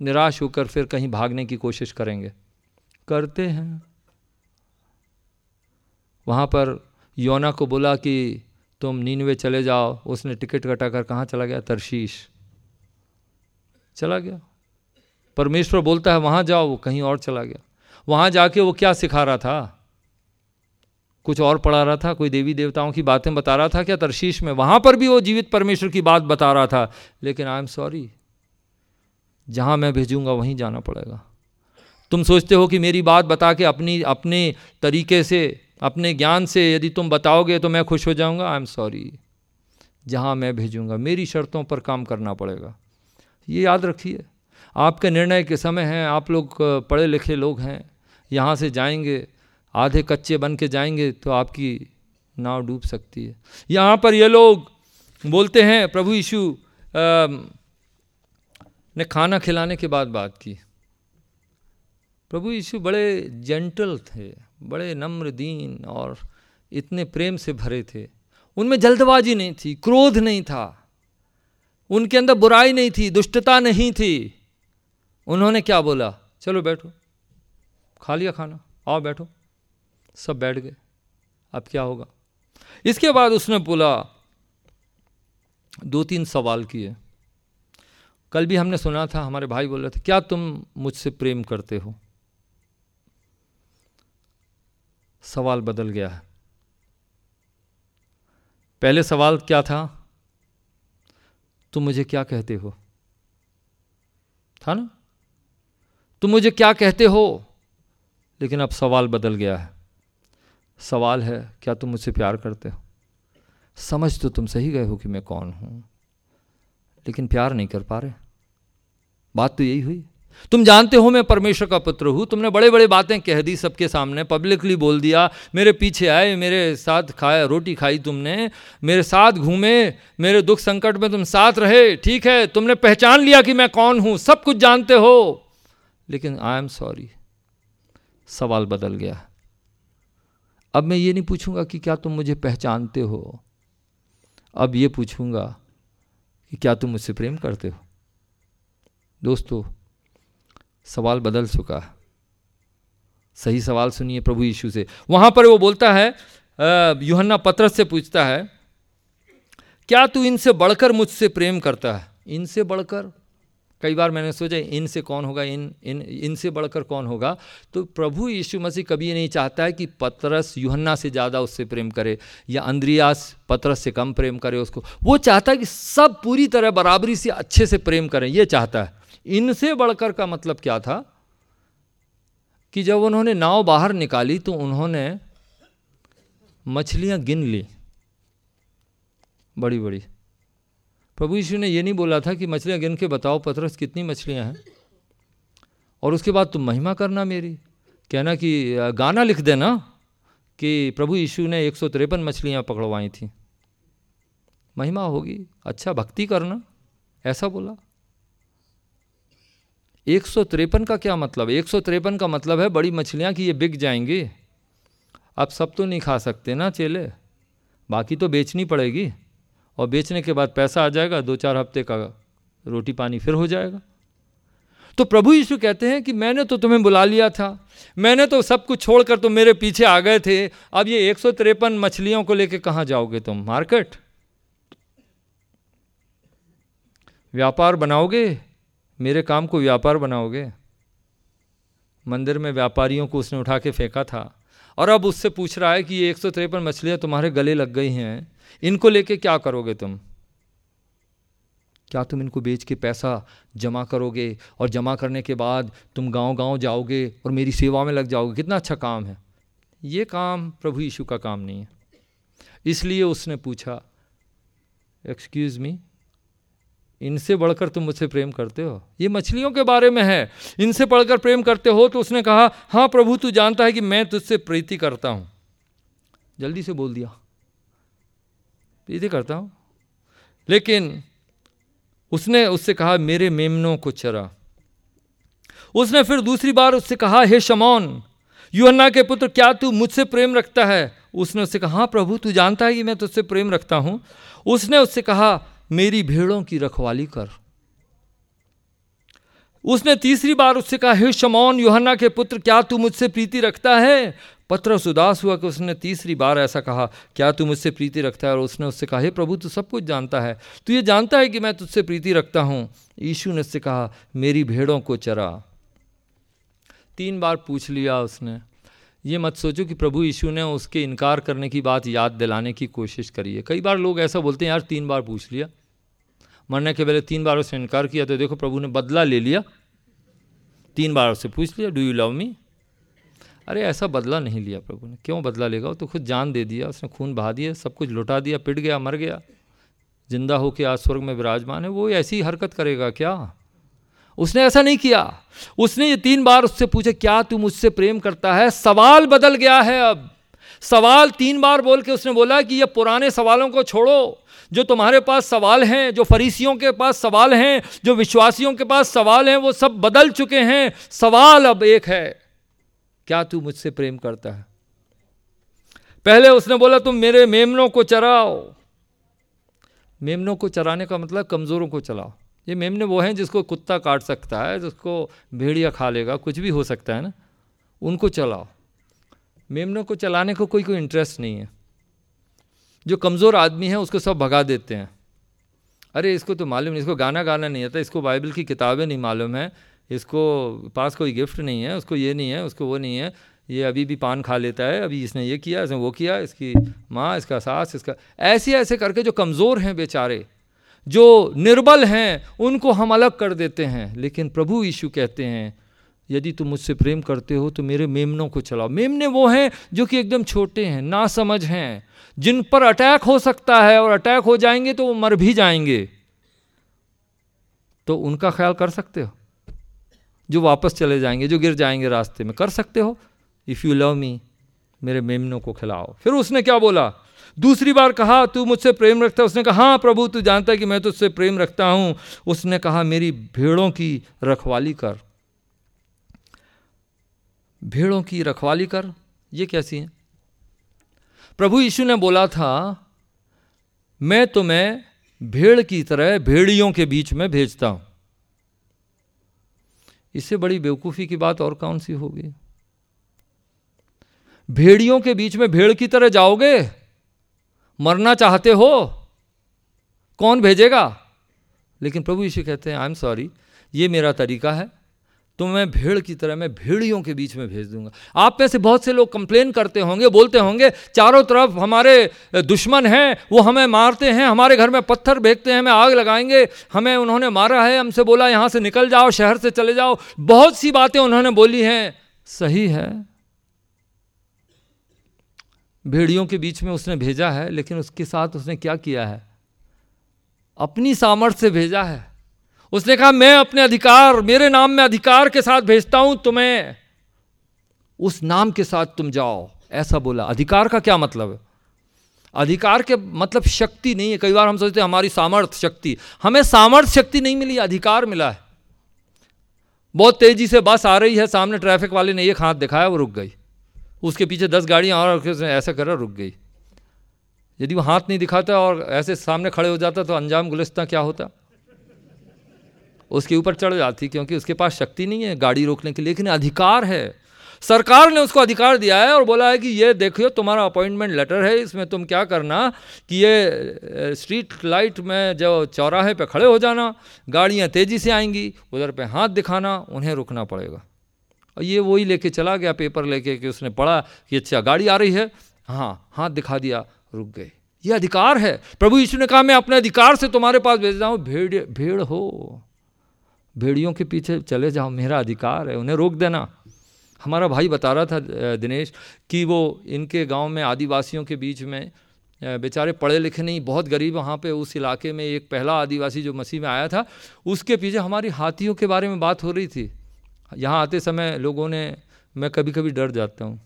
निराश होकर फिर कहीं भागने की कोशिश करेंगे। करते हैं। वहाँ पर योना को बोला कि तुम नीनवे चले जाओ, उसने टिकट कटा कर कहाँ चला गया? तरशीश। चला गया। परमेश्वर बोलता है, वहाँ जाओ, वो कहीं और चला गया। वहाँ जाके वो क्या सिखा रहा था? कुछ और पढ़ा रहा था? कोई देवी देवताओं की बातें बता रहा था क्या? तरशीश में वहाँ पर भी वो जीवित परमेश्वर की बात बता रहा था। लेकिन आई एम सॉरी जहाँ मैं भेजूँगा, वहीं जाना पड़ेगा। तुम सोचते हो कि मेरी बात बता के अपनी, अपने तरीके से अपने ज्ञान से यदि तुम बताओगे तो मैं खुश हो जाऊँगा। आई एम सॉरी जहाँ मैं भेजूँगा। मेरी शर्तों पर काम करना पड़ेगा। ये याद रखिए। आपके निर्णय के समय हैं। आप लोग पढ़े लिखे लोग हैं। यहाँ से जाएँगे। आधे कच्चे बन के जाएँगे तो आपकी नाव डूब सकती है। यहाँ पर ये लोग बोलते हैं, प्रभु यीशु ने खाना खिलाने के बाद बात की। प्रभु यीशु बड़े जेंटल थे। बड़े नम्र दीन और इतने प्रेम से भरे थे। उनमें जल्दबाजी नहीं थी, क्रोध नहीं था। उनके अंदर बुराई नहीं थी, दुष्टता नहीं थी। उन्होंने क्या बोला? चलो बैठो, खा लिया खाना, आओ बैठो। सब बैठ गए। अब क्या होगा? इसके बाद उसने बोला, दो तीन सवाल किए। कल भी हमने सुना था, हमारे भाई बोल रहे थे, क्या तुम मुझसे प्रेम करते हो? सवाल बदल गया है। पहले सवाल क्या था? तुम मुझे क्या कहते हो? था ना? तुम मुझे क्या कहते हो? लेकिन अब सवाल बदल गया है। सवाल है, क्या तुम मुझसे प्यार करते हो? समझ तो तुम सही गए हो कि मैं कौन हूँ। लेकिन प्यार नहीं कर पा रहे। बात तो यही हुई। तुम जानते हो मैं परमेश्वर का पुत्र हूँ। तुमने बड़े बड़े बातें कह दी सबके सामने पब्लिकली बोल दिया, मेरे पीछे आए, मेरे साथ खाया, रोटी खाई तुमने, मेरे साथ घूमे, मेरे दुख संकट में तुम साथ रहे, ठीक है, तुमने पहचान लिया कि मैं कौन हूँ, सब कुछ जानते हो। लेकिन आई एम सॉरी सवाल बदल गया। अब मैं ये नहीं पूछूँगा कि क्या तुम मुझे पहचानते हो। अब ये पूछूँगा कि क्या तुम मुझसे प्रेम करते हो। दोस्तों सवाल बदल चुका है। सही सवाल सुनिए प्रभु यीशु से। वहाँ पर वो बोलता है युहन्ना पत्रस से पूछता है, क्या तू इनसे बढ़कर मुझसे प्रेम करता है? इनसे बढ़कर? कई बार मैंने सोचा, इनसे कौन होगा? इन इन, इनसे बढ़कर कौन होगा? तो प्रभु यीशु मसीह कभी ये नहीं चाहता है कि पतरस युहन्ना से ज़्यादा उससे प्रेम करे, या अंद्रियास पतरस से कम प्रेम करे उसको। वो चाहता है कि सब पूरी तरह बराबरी से अच्छे से प्रेम करें, ये चाहता है। इनसे बढ़कर का मतलब क्या था? कि जब उन्होंने नाव बाहर निकाली तो उन्होंने मछलियाँ गिन ली। बड़ी बड़ी। प्रभु यीशु ने ये नहीं बोला था कि मछलियाँ गिन के बताओ पथरस कितनी मछलियाँ हैं? और उसके बाद, तुम महिमा करना मेरी। कहना कि, गाना लिख देना कि प्रभु यीशु ने एक सौ तिरपन मछलियाँ पकड़वाई थी। महिमा होगी। अच्छा भक्ति करना। ऐसा बोला। एक सौ तिरपन का क्या मतलब? एक सौ तिरपन का मतलब है बड़ी मछलियाँ कि ये बिक जाएँगी। आप सब तो नहीं खा सकते ना चेले। बाकी तो बेचनी पड़ेगी। और बेचने के बाद पैसा आ जाएगा दो चार हफ़्ते का रोटी पानी फिर हो जाएगा। तो प्रभु यीशु कहते हैं कि मैंने तो तुम्हें बुला लिया था। मैंने तो सब कुछ छोड़कर तुम मेरे पीछे आ गए थे। अब ये एक सौ तिरपन मछलियों को लेकर कहाँ जाओगे तुम? मार्केट? व्यापार बनाओगे? मेरे काम को व्यापार बनाओगे? मंदिर में व्यापारियों को उसने उठा के फेंका था। और अब उससे पूछ रहा है कि ये एक सौ तिरपन मछलियाँ तुम्हारे गले लग गई हैं। इनको लेके क्या करोगे तुम? क्या तुम इनको बेच के पैसा जमा करोगे? और जमा करने के बाद तुम गाँव गाँव जाओगे और मेरी सेवा में लग जाओगे? कितना अच्छा काम है। ये काम प्रभु यीशु का काम नहीं है। इसलिए उसने पूछा एक्सक्यूज़ मी इनसे बढ़कर तुम मुझसे प्रेम करते हो। ये मछलियों के बारे में है। इनसे पढ़कर प्रेम करते हो तो उसने कहा हाँ प्रभु, तू जानता है कि मैं तुझसे प्रीति करता हूँ। जल्दी से बोल दिया। प्रीति करता हूँ? लेकिन उसने उससे कहा, मेरे मेमनों को चरा। उसने फिर दूसरी बार उससे कहा, हे शमौन, युहन्ना के पुत्र, क्या तू मुझसे प्रेम रखता है? उसने उससे कहा हाँ प्रभु, तू जानता है कि मैं तुझसे प्रेम रखता हूँ। उसने उससे कहा मेरी भेड़ों की रखवाली कर। उसने तीसरी बार उससे कहा, हे शमौन, योहन्ना के पुत्र, क्या तू मुझसे प्रीति रखता है? पत्रस उदास हुआ कि उसने तीसरी बार ऐसा कहा, क्या तू मुझसे प्रीति रखता है? और उसने उससे कहा, हे प्रभु, तू सब कुछ जानता है। तू ये जानता है कि मैं तुझसे प्रीति रखता हूँ? यीशु ने उससे कहा, मेरी भेड़ों को चरा। तीन बार पूछ लिया उसने। ये मत सोचो कि प्रभु यीशु ने उसके इनकार करने की बात याद दिलाने की कोशिश करी है। कई बार लोग ऐसा बोलते हैं, यार, तीन बार पूछ लिया। मरने के पहले तीन बार उसने इनकार किया तो देखो प्रभु ने बदला ले लिया। तीन बार उससे पूछ लिया डू यू लव मी अरे, ऐसा बदला नहीं लिया प्रभु ने। क्यों बदला लेगा? वो तो खुद जान दे दिया, उसने खून बहा दिया, सब कुछ लुटा दिया, पिट गया, मर गया। ज़िंदा होकर आज स्वर्ग में विराजमान है, वो ऐसी हरकत करेगा क्या? उसने ऐसा नहीं किया। उसने ये तीन बार उससे पूछे, क्या तू मुझसे प्रेम करता है? सवाल बदल गया है अब। सवाल तीन बार बोल के उसने बोला कि ये पुराने सवालों को छोड़ो। जो तुम्हारे पास सवाल हैं, जो फरीसियों के पास सवाल हैं, जो विश्वासियों के पास सवाल हैं, वो सब बदल चुके हैं। सवाल अब एक है, क्या तू मुझसे प्रेम करता है? पहले उसने बोला, तुम मेरे मेमनों को चराओ। मेमनों को चराने का मतलब कमज़ोरों को चलाओ। ये मेमने वो हैं जिसको कुत्ता काट सकता है, जिसको भेड़िया खा लेगा, कुछ भी हो सकता है ना, उनको चलाओ। मेमनों को चलाने को कोई कोई इंटरेस्ट नहीं है। जो कमज़ोर आदमी है, उसको सब भगा देते हैं। अरे, इसको तो मालूम नहीं, इसको गाना गाना नहीं आता, इसको बाइबल की किताबें नहीं मालूम है, इसको पास कोई गिफ्ट नहीं है, उसको ये नहीं है, उसको वो नहीं है, ये अभी भी पान खा लेता है, अभी इसने ये किया, इसने वो किया, इसकी माँ, इसका सास, इसका, ऐसे ऐसे करके जो कमज़ोर हैं बेचारे, जो निर्बल हैं, उनको हम अलग कर देते हैं। लेकिन प्रभु यीशु कहते हैं, यदि तुम मुझसे प्रेम करते हो तो मेरे मेमनों को चलाओ। मेमने वो हैं जो कि एकदम छोटे हैं ना समझ हैं जिन पर अटैक हो सकता है और अटैक हो जाएँगे तो वो मर भी जाएँगे। तो उनका ख्याल कर सकते हो? जो वापस चले जाएँगे, जो गिर जाएँगे रास्ते में, कर सकते हो? इफ़ यू लव मी मेरे मेमनों को खिलाओ। फिर उसने क्या बोला? दूसरी बार कहा, तू मुझसे प्रेम रखता है? उसने कहा हाँ प्रभु, तू जानता है कि मैं तुझसे प्रेम रखता हूँ। उसने कहा, मेरी भेड़ों की रखवाली कर। भेड़ों की रखवाली कर? ये कैसी है? प्रभु यीशु ने बोला था, मैं तुम्हें भेड़ की तरह भेड़ियों के बीच में भेजता हूँ। इससे बड़ी बेवकूफ़ी की बात और कौन सी होगी? भेड़ियों के बीच में भेड़ की तरह जाओगे? मरना चाहते हो? कौन भेजेगा? लेकिन प्रभु यीशु कहते हैं आई एम सॉरी ये मेरा तरीका है। तो मैं भेड़ की तरह मैं भेड़ियों के बीच में भेज दूँगा। आप में से बहुत से लोग कंप्लेन करते होंगे, बोलते होंगे, चारों तरफ़ हमारे दुश्मन हैं, वो हमें मारते हैं, हमारे घर में पत्थर भेजते हैं, हमें आग लगाएँगे, हमें उन्होंने मारा है, हमसे बोला, यहाँ से निकल जाओ, शहर से चले जाओ। बहुत सी बातें उन्होंने बोली हैं। सही है। भेड़ियों के बीच में उसने भेजा है, लेकिन उसके साथ उसने क्या किया है? अपनी सामर्थ्य से भेजा है। उसने कहा, मैं अपने अधिकार, मेरे नाम में अधिकार के साथ भेजता हूँ तुम्हें। उस नाम के साथ तुम जाओ। ऐसा बोला। अधिकार का क्या मतलब? है अधिकार के मतलब शक्ति नहीं है। कई बार हम सोचते हैं, हमारी सामर्थ्य शक्ति। हमें सामर्थ्य शक्ति नहीं मिली, अधिकार मिला है। बहुत तेज़ी से बस आ रही है, सामने ट्रैफ़िक वाले ने एक हाथ दिखाया, वो रुक गई। उसके पीछे दस गाड़ियाँ और ऐसा करा रुक गई। यदि वो हाथ नहीं दिखाता और ऐसे सामने खड़े हो जाता तो अंजाम गुलस्ता क्या होता? उसके ऊपर चढ़ जाती क्योंकि उसके पास शक्ति नहीं है, गाड़ी रोकने के लिए, लेकिन अधिकार है। सरकार ने उसको अधिकार दिया है और बोला है कि ये देखियो, तुम्हारा अपॉइंटमेंट लेटर है, इसमें तुम क्या करना कि ये स्ट्रीट लाइट में जो चौराहे पे खड़े हो जाना, गाड़ियाँ तेज़ी से आएँगी, उधर पे हाथ दिखाना, उन्हें रुकना पड़ेगा। और ये वही लेके चला गया, पेपर लेके कि उसने पढ़ा कि अच्छा गाड़ी आ रही है। हाँ हाथ दिखा दिया, रुक गए। ये अधिकार है। प्रभु यीशु ने कहा, मैं अपने अधिकार से तुम्हारे पास भेज रहा हूँ, भेड़ भेड़ हो। भेड़ियों के पीछे चले जाओ, मेरा अधिकार है, उन्हें रोक देना। हमारा भाई बता रहा था दिनेश, कि वो इनके गाँव में, आदिवासियों के बीच में बेचारे पढ़े लिखे नहीं, बहुत गरीब वहाँ पे उस इलाके में एक पहला आदिवासी जो मसीह में आया था, उसके पीछे हमारी हाथियों के बारे में बात हो रही थी। यहाँ आते समय लोगों ने, मैं कभी कभी डर जाता हूँ।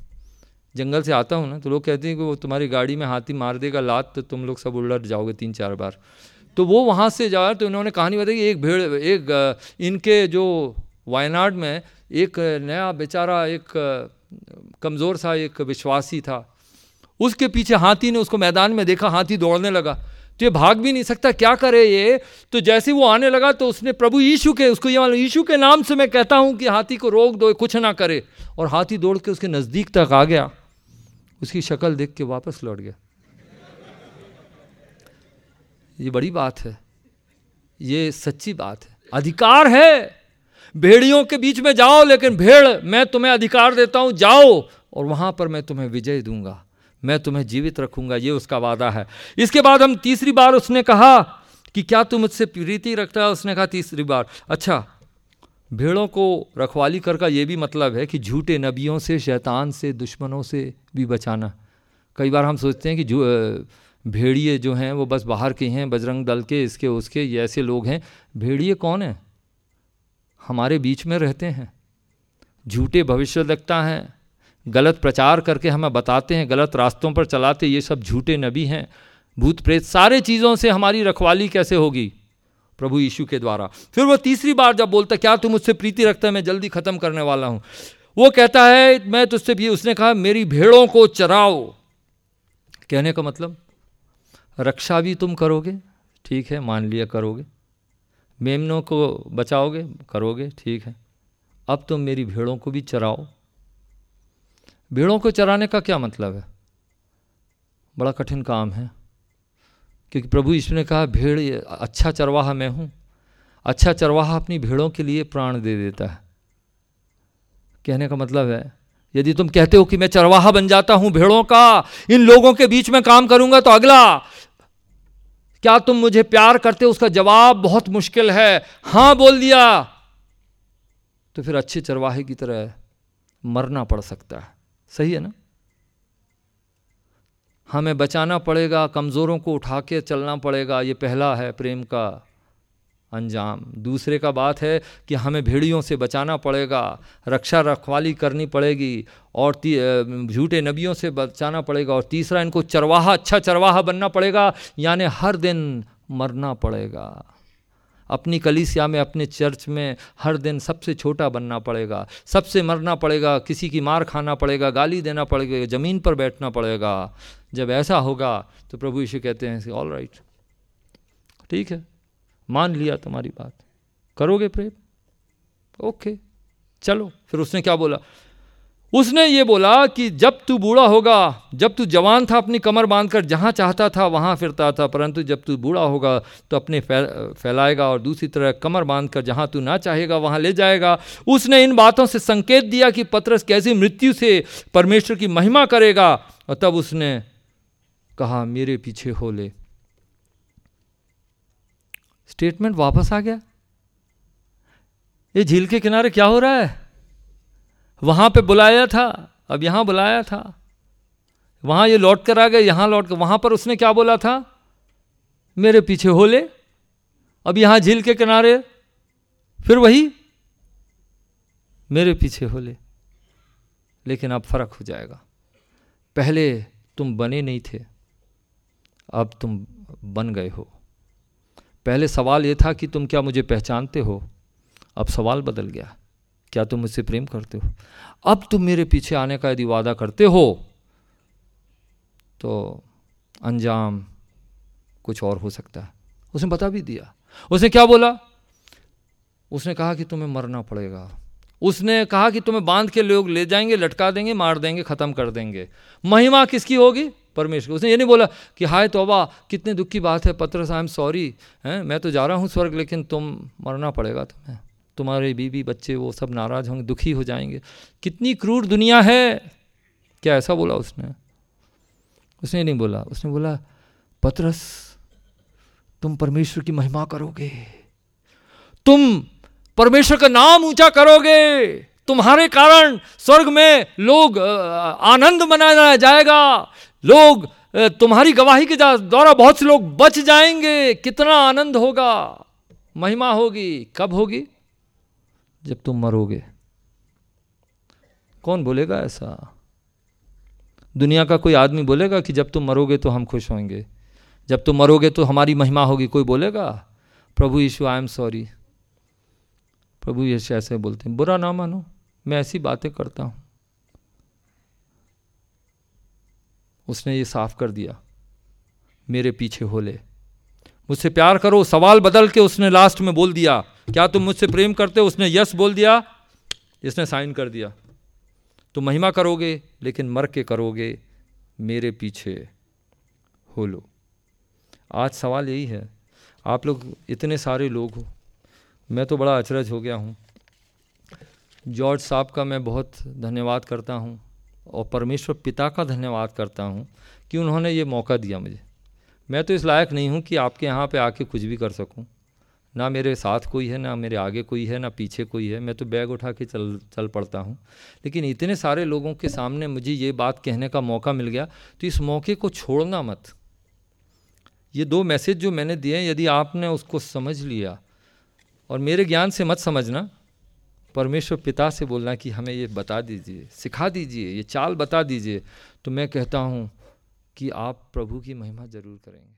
जंगल से आता हूँ ना तो लोग कहते हैं कि वो तुम्हारी गाड़ी में हाथी मार देगा, लात तो तुम लोग सब उलट जाओगे तीन चार बार। तो वो वहाँ से जाए तो उन्होंने कहानी बताई एक भेड़, एक इनके जो वायनाड में एक नया बेचारा, एक कमज़ोर सा एक विश्वासी था। उसके पीछे हाथी ने उसको मैदान में देखा, हाथी दौड़ने लगा। तो ये भाग भी नहीं सकता, क्या करे ये? तो जैसे वो आने लगा तो उसने प्रभु यीशु के, उसको ये मालूम यीशु के नाम से मैं कहता हूँ कि हाथी को रोक दो, कुछ ना करे। और हाथी दौड़ के उसके नज़दीक तक आ गया। उसकी शक्ल देख के वापस लौट गया। ये बड़ी बात है। ये सच्ची बात है। अधिकार है। भेड़ियों के बीच में जाओ, लेकिन भेड़, मैं तुम्हें अधिकार देता हूँ, जाओ, और वहाँ पर मैं तुम्हें विजय दूँगा। मैं तुम्हें जीवित रखूँगा, ये उसका वादा है। इसके बाद हम तीसरी बार उसने कहा कि क्या तुम मुझसे प्रीति रखता है? उसने कहा तीसरी बार। अच्छा भेड़ों को रखवाली कर का ये भी मतलब है कि झूठे नबियों से, शैतान से, दुश्मनों से भी बचाना। कई बार हम सोचते हैं कि भेड़िए जो हैं, वो बस बाहर के हैं, बजरंग दल के, इसके, उसके, ये ऐसे लोग हैं। भेड़िए कौन हैं? हमारे बीच में रहते हैं। झूठे भविष्य लगता हैं। गलत प्रचार करके हमें बताते हैं, गलत रास्तों पर चलाते ये सब झूठे नबी हैं। भूत प्रेत, सारे चीज़ों से हमारी रखवाली कैसे होगी? प्रभु यीशु के द्वारा। फिर वो तीसरी बार जब बोलता क्या तुम मुझसे प्रीति रखता है? मैं जल्दी ख़त्म करने वाला हूँ। वो कहता है, मैं तुझसे भी उसने कहा, मेरी भेड़ों को चराओ। कहने का मतलब? रक्षा भी तुम करोगे, ठीक है, मान लिया करोगे। मेमनों को बचाओगे, करोगे, ठीक है। अब तुम मेरी भेड़ों को भी चराओ। भेड़ों को चराने का क्या मतलब है? बड़ा कठिन काम है। क्योंकि प्रभु ईश्वर ने कहा, भेड़ अच्छा चरवाहा मैं हूँ। अच्छा चरवाहा अपनी भेड़ों के लिए प्राण दे देता है। कहने का मतलब है, यदि तुम कहते हो कि मैं चरवाहा बन जाता हूँ भेड़ों का, इन लोगों के बीच में काम करूँगा तो अगला क्या तुम मुझे प्यार करते हो? उसका जवाब बहुत मुश्किल है। हाँ, बोल दिया। तो फिर अच्छे चरवाहे की तरह मरना पड़ सकता है। सही है ना? हमें बचाना पड़ेगा, कमज़ोरों को उठा के चलना पड़ेगा। ये पहला है प्रेम का। अंजाम। दूसरे का बात है कि हमें भेड़ियों से बचाना पड़ेगा, रक्षा रखवाली करनी पड़ेगी और झूठे नबियों से बचाना पड़ेगा और तीसरा इनको चरवाहा अच्छा चरवाहा बनना पड़ेगा, यानी हर दिन मरना पड़ेगा। अपनी कलीसिया में, अपने चर्च में हर दिन सबसे छोटा बनना पड़ेगा। सबसे मरना पड़ेगा, किसी की मार खाना पड़ेगा, गाली देना पड़ेगा, ज़मीन पर बैठना पड़ेगा। जब ऐसा होगा तो प्रभु यीशु कहते हैं ऑल राइट ठीक है। मान लिया तुम्हारी बात। करोगे प्रेम? ओके, चलो। फिर उसने क्या बोला? उसने ये बोला कि जब तू बूढ़ा होगा, जब तू जवान था, अपनी कमर बांधकर जहाँ चाहता था, वहाँ फिरता था, परंतु जब तू बूढ़ा होगा तो अपने फैलाएगा और दूसरी तरह कमर बांधकर जहाँ तू ना चाहेगा, वहाँ ले जाएगा। उसने इन बातों से संकेत दिया कि पत्रस कैसी मृत्यु से परमेश्वर की महिमा करेगा। और तब उसने कहा, मेरे पीछे हो ले। स्टेटमेंट वापस आ गया। ये झील के किनारे क्या हो रहा है? वहाँ पे बुलाया था, अब यहाँ बुलाया था। वहाँ ये लौट कर आ गए, यहाँ लौट कर, वहाँ पर उसने क्या बोला था? मेरे पीछे हो ले, अब यहाँ झील के किनारे, फिर वही, मेरे पीछे हो ले। लेकिन अब फ़र्क हो जाएगा। पहले तुम बने नहीं थे, अब तुम बन गए हो। पहले सवाल ये था कि तुम क्या मुझे पहचानते हो? अब सवाल बदल गया। क्या तुम मुझसे प्रेम करते हो? अब तुम मेरे पीछे आने का यदि वादा करते हो तो अंजाम कुछ और हो सकता है। उसने बता भी दिया। उसने क्या बोला? उसने कहा कि तुम्हें मरना पड़ेगा। उसने कहा कि तुम्हें बाँध के लोग ले जाएँगे, लटका देंगे, मार देंगे, ख़त्म कर देंगे। महिमा किसकी होगी? परमेश्वर उसने ये नहीं बोला कि, हाय तोबा, कितने दुख की बात है पत्र आई एम सॉरी, हैं? मैं तो जा रहा हूँ स्वर्ग, लेकिन तुम मरना पड़ेगा तुम्हें। तुम्हारे बीबी बच्चे, वो सब नाराज़ होंगे, दुखी हो जाएँगे। कितनी क्रूर दुनिया है! क्या ऐसा बोला उसने? उसने नहीं बोला। उसने बोला, पत्रस, तुम परमेश्वर की महिमा करोगे। तुम परमेश्वर का नाम ऊँचा करोगे। तुम्हारे कारण स्वर्ग में लोग आनंद मनाया जाएगा। लोग तुम्हारी गवाही के द्वारा बहुत से लोग बच जाएँगे। कितना आनंद होगा। महिमा होगी। कब होगी? जब तुम मरोगे। कौन बोलेगा ऐसा? दुनिया का कोई आदमी बोलेगा कि जब तुम मरोगे तो हम खुश होंगे। जब तुम मरोगे तो हमारी महिमा होगी। कोई बोलेगा? प्रभु यीशु आई एम सॉरी प्रभु यीशु ऐसे बोलते हैं, बुरा ना मानो। मैं ऐसी बातें करता हूँ। उसने ये साफ़ कर दिया, मेरे पीछे हो ले मुझसे प्यार करो, सवाल बदल के उसने लास्ट में बोल दिया। क्या तुम मुझसे प्रेम करते हो? उसने यस बोल दिया। इसने साइन कर दिया। तो महिमा करोगे, लेकिन मर के करोगे, मेरे पीछे हो लो आज सवाल यही है, आप लोग इतने सारे लोग हो, मैं तो बड़ा अचरज हो गया हूँ। जॉर्ज साहब का मैं बहुत धन्यवाद करता हूँ। और परमेश्वर पिता का धन्यवाद करता हूँ कि उन्होंने ये मौका दिया मुझे। मैं तो इस लायक नहीं हूँ कि आपके यहाँ पे आके कुछ भी कर सकूँ। ना मेरे साथ कोई है, ना मेरे आगे कोई है, ना पीछे कोई है। मैं तो बैग उठा के चल चल पड़ता हूँ। लेकिन इतने सारे लोगों के सामने मुझे ये बात कहने का मौका मिल गया तो इस मौके को छोड़ना मत। ये दो मैसेज जो मैंने दिए यदि आपने उसको समझ लिया, और मेरे ज्ञान से मत समझना परमेश्वर पिता से बोलना कि हमें ये बता दीजिए, सिखा दीजिए, ये चाल बता दीजिए। तो मैं कहता हूँ कि आप प्रभु की महिमा ज़रूर करेंगे।